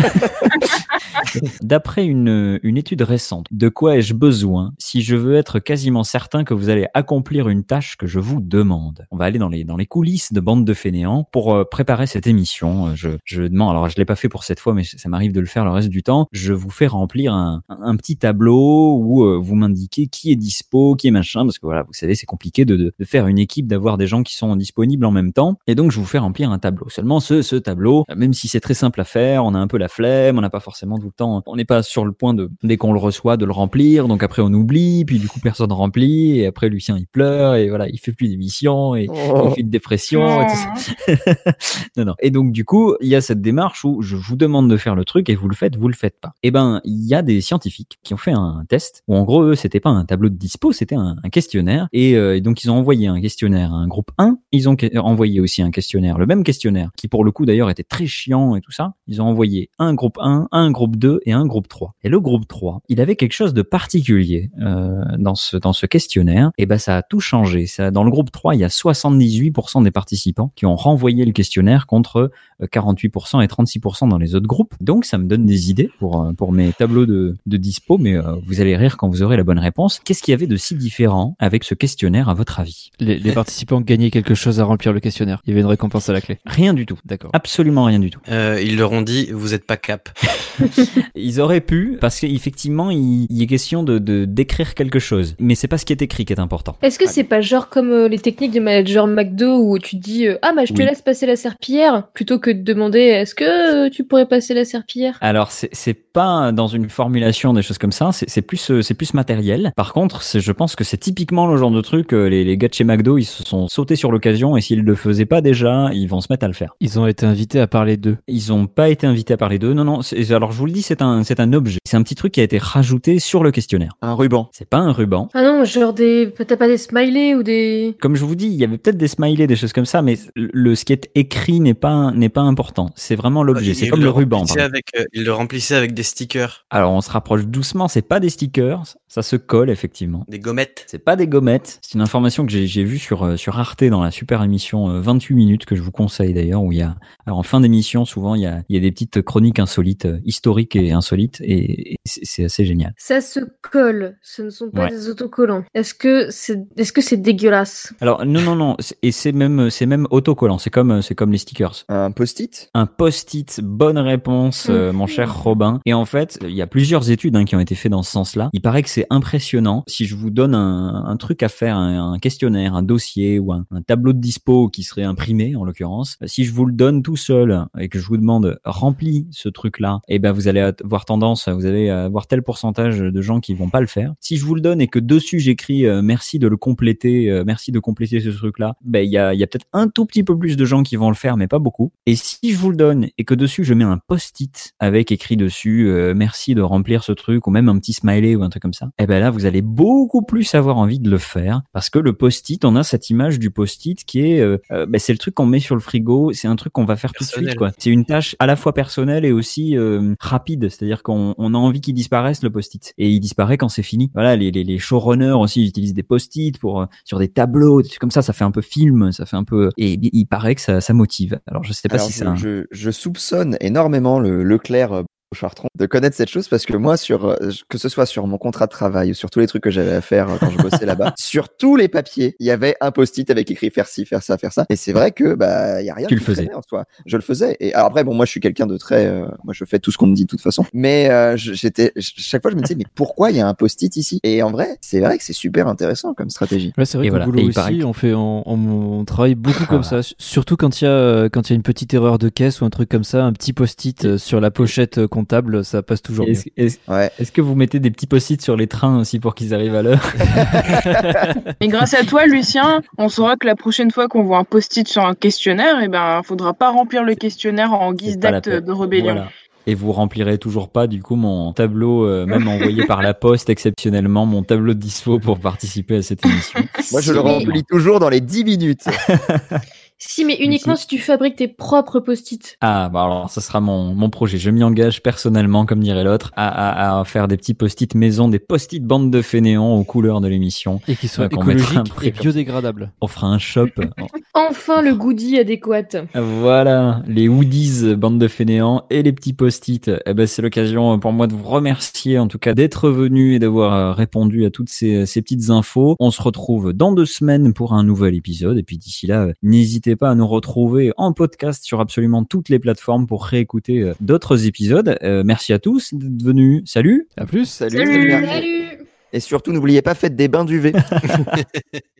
D'après une, une étude récente, de quoi ai-je besoin si je veux être quasiment certain que vous allez accomplir une tâche que je vous demande? On va aller dans les, dans les coulisses de Bande de Fainéants pour préparer cette émission. Je, je demande, alors je l'ai pas fait pour cette fois, mais ça m'arrive de le faire le reste du temps. Je vous fais remplir un, un petit tableau où euh, vous m'indiquez qui est dispo, qui est machin, parce que voilà, vous savez, c'est compliqué de, de, de faire une équipe, d'avoir des gens qui sont disponibles en même temps. Et donc, je vous fais remplir un tableau. Seulement, ce, ce tableau, euh, même si c'est très simple à faire, on a un peu la flemme, on n'a pas forcément tout le temps, on n'est pas sur le point de, dès qu'on le reçoit, de le remplir. Donc après, on oublie, puis du coup, personne remplit, et après, Lucien, il pleure, et voilà, il fait plus d'émissions, et Oh. conflit de dépression. et tout ça. *laughs* non, non. Et donc, du coup, il y a cette démarche où je vous demande de faire le truc et vous le faites, vous le faites pas. Et ben, il y a des scientifiques qui ont fait un test où, en gros, eux, c'était pas un tableau de dispo, c'était un, questionnaire. Et, euh, donc, ils ont envoyé un questionnaire à un groupe 1. Ils ont envoyé aussi un questionnaire, le même questionnaire, qui pour le coup, d'ailleurs, était très chiant et tout ça. Ils ont envoyé un groupe 1, un groupe 2 et un groupe 3. Et le groupe 3, il avait quelque chose de particulier euh, dans ce dans ce questionnaire. Et ben, ça a tout changé. Ça, dans le groupe 3, il y a 78% des participants qui ont renvoyé le questionnaire contre 48% et 36% dans les autres groupes. Donc, ça me donne des idées pour, euh, pour mes tableaux de, de dispo, mais euh, vous allez rire quand vous aurez la bonne réponse. Qu'est-ce qu'il y avait de si différent avec ce questionnaire, à votre avis? Les, les participants gagnaient quelque chose à remplir le questionnaire. Il y avait une récompense à la clé. Rien du tout. D'accord. Absolument rien du tout. Euh, ils leur ont dit, vous êtes pas cap. *laughs* *laughs* Ils auraient pu, parce qu'effectivement, il, il est question de de- d'écrire quelque chose. Mais c'est pas ce qui est écrit qui est important. Est-ce que c'est pas genre comme euh, les techniques de manager McDo où tu dis euh, ah bah je te Oui. laisse passer la serpillière plutôt que de demander est-ce que euh, tu pourrais passer la serpillière? Alors c'est pas dans une formulation des choses comme ça, c'est plus euh, c'est plus matériel. Par contre, je pense que c'est typiquement le genre de truc euh, les, les gars de chez McDo ils se sont sautés sur l'occasion et s'ils le faisaient pas déjà, ils vont se mettre à le faire. Ils ont été invités à parler d'eux. Ils ont pas été invités à parler d'eux. Non non. Alors je vous le dis, c'est un c'est un objet. C'est un petit truc qui a été rajouté sur le questionnaire. Un ruban. C'est pas un ruban. Ah non genre des t'as pas des smileys ou des Comme je vous dis, il y avait peut-être des smileys, des choses comme ça, mais le ce qui est écrit n'est pas n'est pas important. C'est vraiment l'objet. C'est comme le ruban. Avec, euh, ils le remplissaient avec des stickers, Alors on se rapproche doucement. C'est pas des stickers. Ça se colle effectivement. des gommettes. C'est pas des gommettes. C'est une information que j'ai vue sur euh, sur Arte dans la super émission euh, 28 minutes que je vous conseille d'ailleurs où il y a alors en fin d'émission souvent il y a il y a des petites chroniques insolites, euh, historiques et insolites et, et c'est assez génial. ça se colle ce ne sont pas Ouais. des autocollants est-ce que c'est est-ce que c'est dégueulasse? Alors non non non c'est- et c'est même c'est même autocollant. C'est comme euh, c'est comme les stickers. Un post-it Un post-it, bonne réponse, euh, mon cher Robin. Et en fait, il y a plusieurs études hein, qui ont été faites dans ce sens-là. Il paraît que c'est impressionnant. Si je vous donne un, un truc à faire, un, un questionnaire, un dossier ou un, un tableau de dispo qui serait imprimé, en l'occurrence, si je vous le donne tout seul et que je vous demande remplis ce truc-là, et ben vous allez avoir tendance, vous allez avoir tel pourcentage de gens qui vont pas le faire. Si je vous le donne et que dessus j'écris euh, merci de le compléter, euh, merci de compléter ce truc-là, ben il y a, il y a peut-être un tout petit peu plus de gens qui vont le faire, mais pas beaucoup. Et si je vous le donne et que dessus je mets un post-it avec écrit dessus euh, merci de remplir ce truc ou même un petit smiley ou un truc comme ça, et ben là vous allez beaucoup plus avoir envie de le faire parce que le post-it, on a cette image du post-it qui est, euh, euh, ben, c'est le truc qu'on met sur le frigo, c'est un truc qu'on va faire tout de suite quoi. C'est une tâche à la fois personnelle et aussi euh, rapide, c'est-à-dire qu'on on a envie qu'il disparaisse le post-it et il disparaît quand c'est fini. Voilà, les, les, les showrunners aussi ils utilisent des post-it pour euh, sur des tableaux, des trucs comme ça, ça fait un peu film, ça fait un peu et il, il paraît que ça, ça motive. Alors je sais pas Si je, soupçonne énormément le Leclerc euh, Chartron de connaître cette chose parce que moi, sur euh, que ce soit sur mon contrat de travail ou sur tous les trucs que j'avais à faire euh, quand je bossais là-bas, *laughs* sur tous les papiers, il y avait un post-it avec écrit faire ci, faire ça, faire ça. Et c'est vrai que bah il y a rien. Tu le faisais. en soi. Je le faisais. Et alors après, bon, moi, je suis quelqu'un de très, euh, moi, je fais tout ce qu'on me dit de toute façon. Mais euh, j'étais, chaque fois, je me disais, mais pourquoi il y a un post-it ici? Et en vrai, c'est vrai que c'est super intéressant comme stratégie. Ouais, c'est vrai Et qu'au voilà. boulot Et aussi, que- on fait, on, on- on travaille beaucoup comme Voilà. ça. Surtout quand il y a, euh, quand il y a une petite erreur de caisse ou un truc comme ça, un petit post-it sur la pochette euh, comptable, ça passe toujours mieux. Est-ce est-ce- Ouais. est-ce que vous mettez des petits post-it sur les trains aussi pour qu'ils arrivent à l'heure? *laughs* Et grâce à toi, Lucien, on saura que la prochaine fois qu'on voit un post-it sur un questionnaire, eh ben, faudra pas remplir le questionnaire en guise d'acte de rébellion. Voilà. Et vous remplirez toujours pas du coup mon tableau, euh, même envoyé par la poste exceptionnellement, mon tableau de dispo pour participer à cette émission. Moi, je le remplis toujours dans les 10 minutes. *laughs* Si, mais uniquement si tu fabriques tes propres post-it. Ah, bah alors ça sera mon, mon projet. Je m'y engage personnellement, comme dirait l'autre, à, à, à faire des petits post-it maison, des post-it bandes de fainéants aux couleurs de l'émission. Et qui soit Ouais, qu'on mettra un écologique prix et comme ça. biodégradable. On fera un shop. *laughs* Enfin le goodie adéquat. Voilà, les hoodies bande de fainéants et les petits post-it. Eh ben, c'est l'occasion pour moi de vous remercier en tout cas d'être venu et d'avoir euh, répondu à toutes ces, ces petites infos. On se retrouve dans deux semaines pour un nouvel épisode et puis d'ici là, euh, n'hésitez pas à nous retrouver en podcast sur absolument toutes les plateformes pour réécouter euh, d'autres épisodes. Euh, merci à tous d'être venus. Salut. À plus. Salut. Salut Et surtout, n'oubliez pas, faites des bains d'UV. *laughs*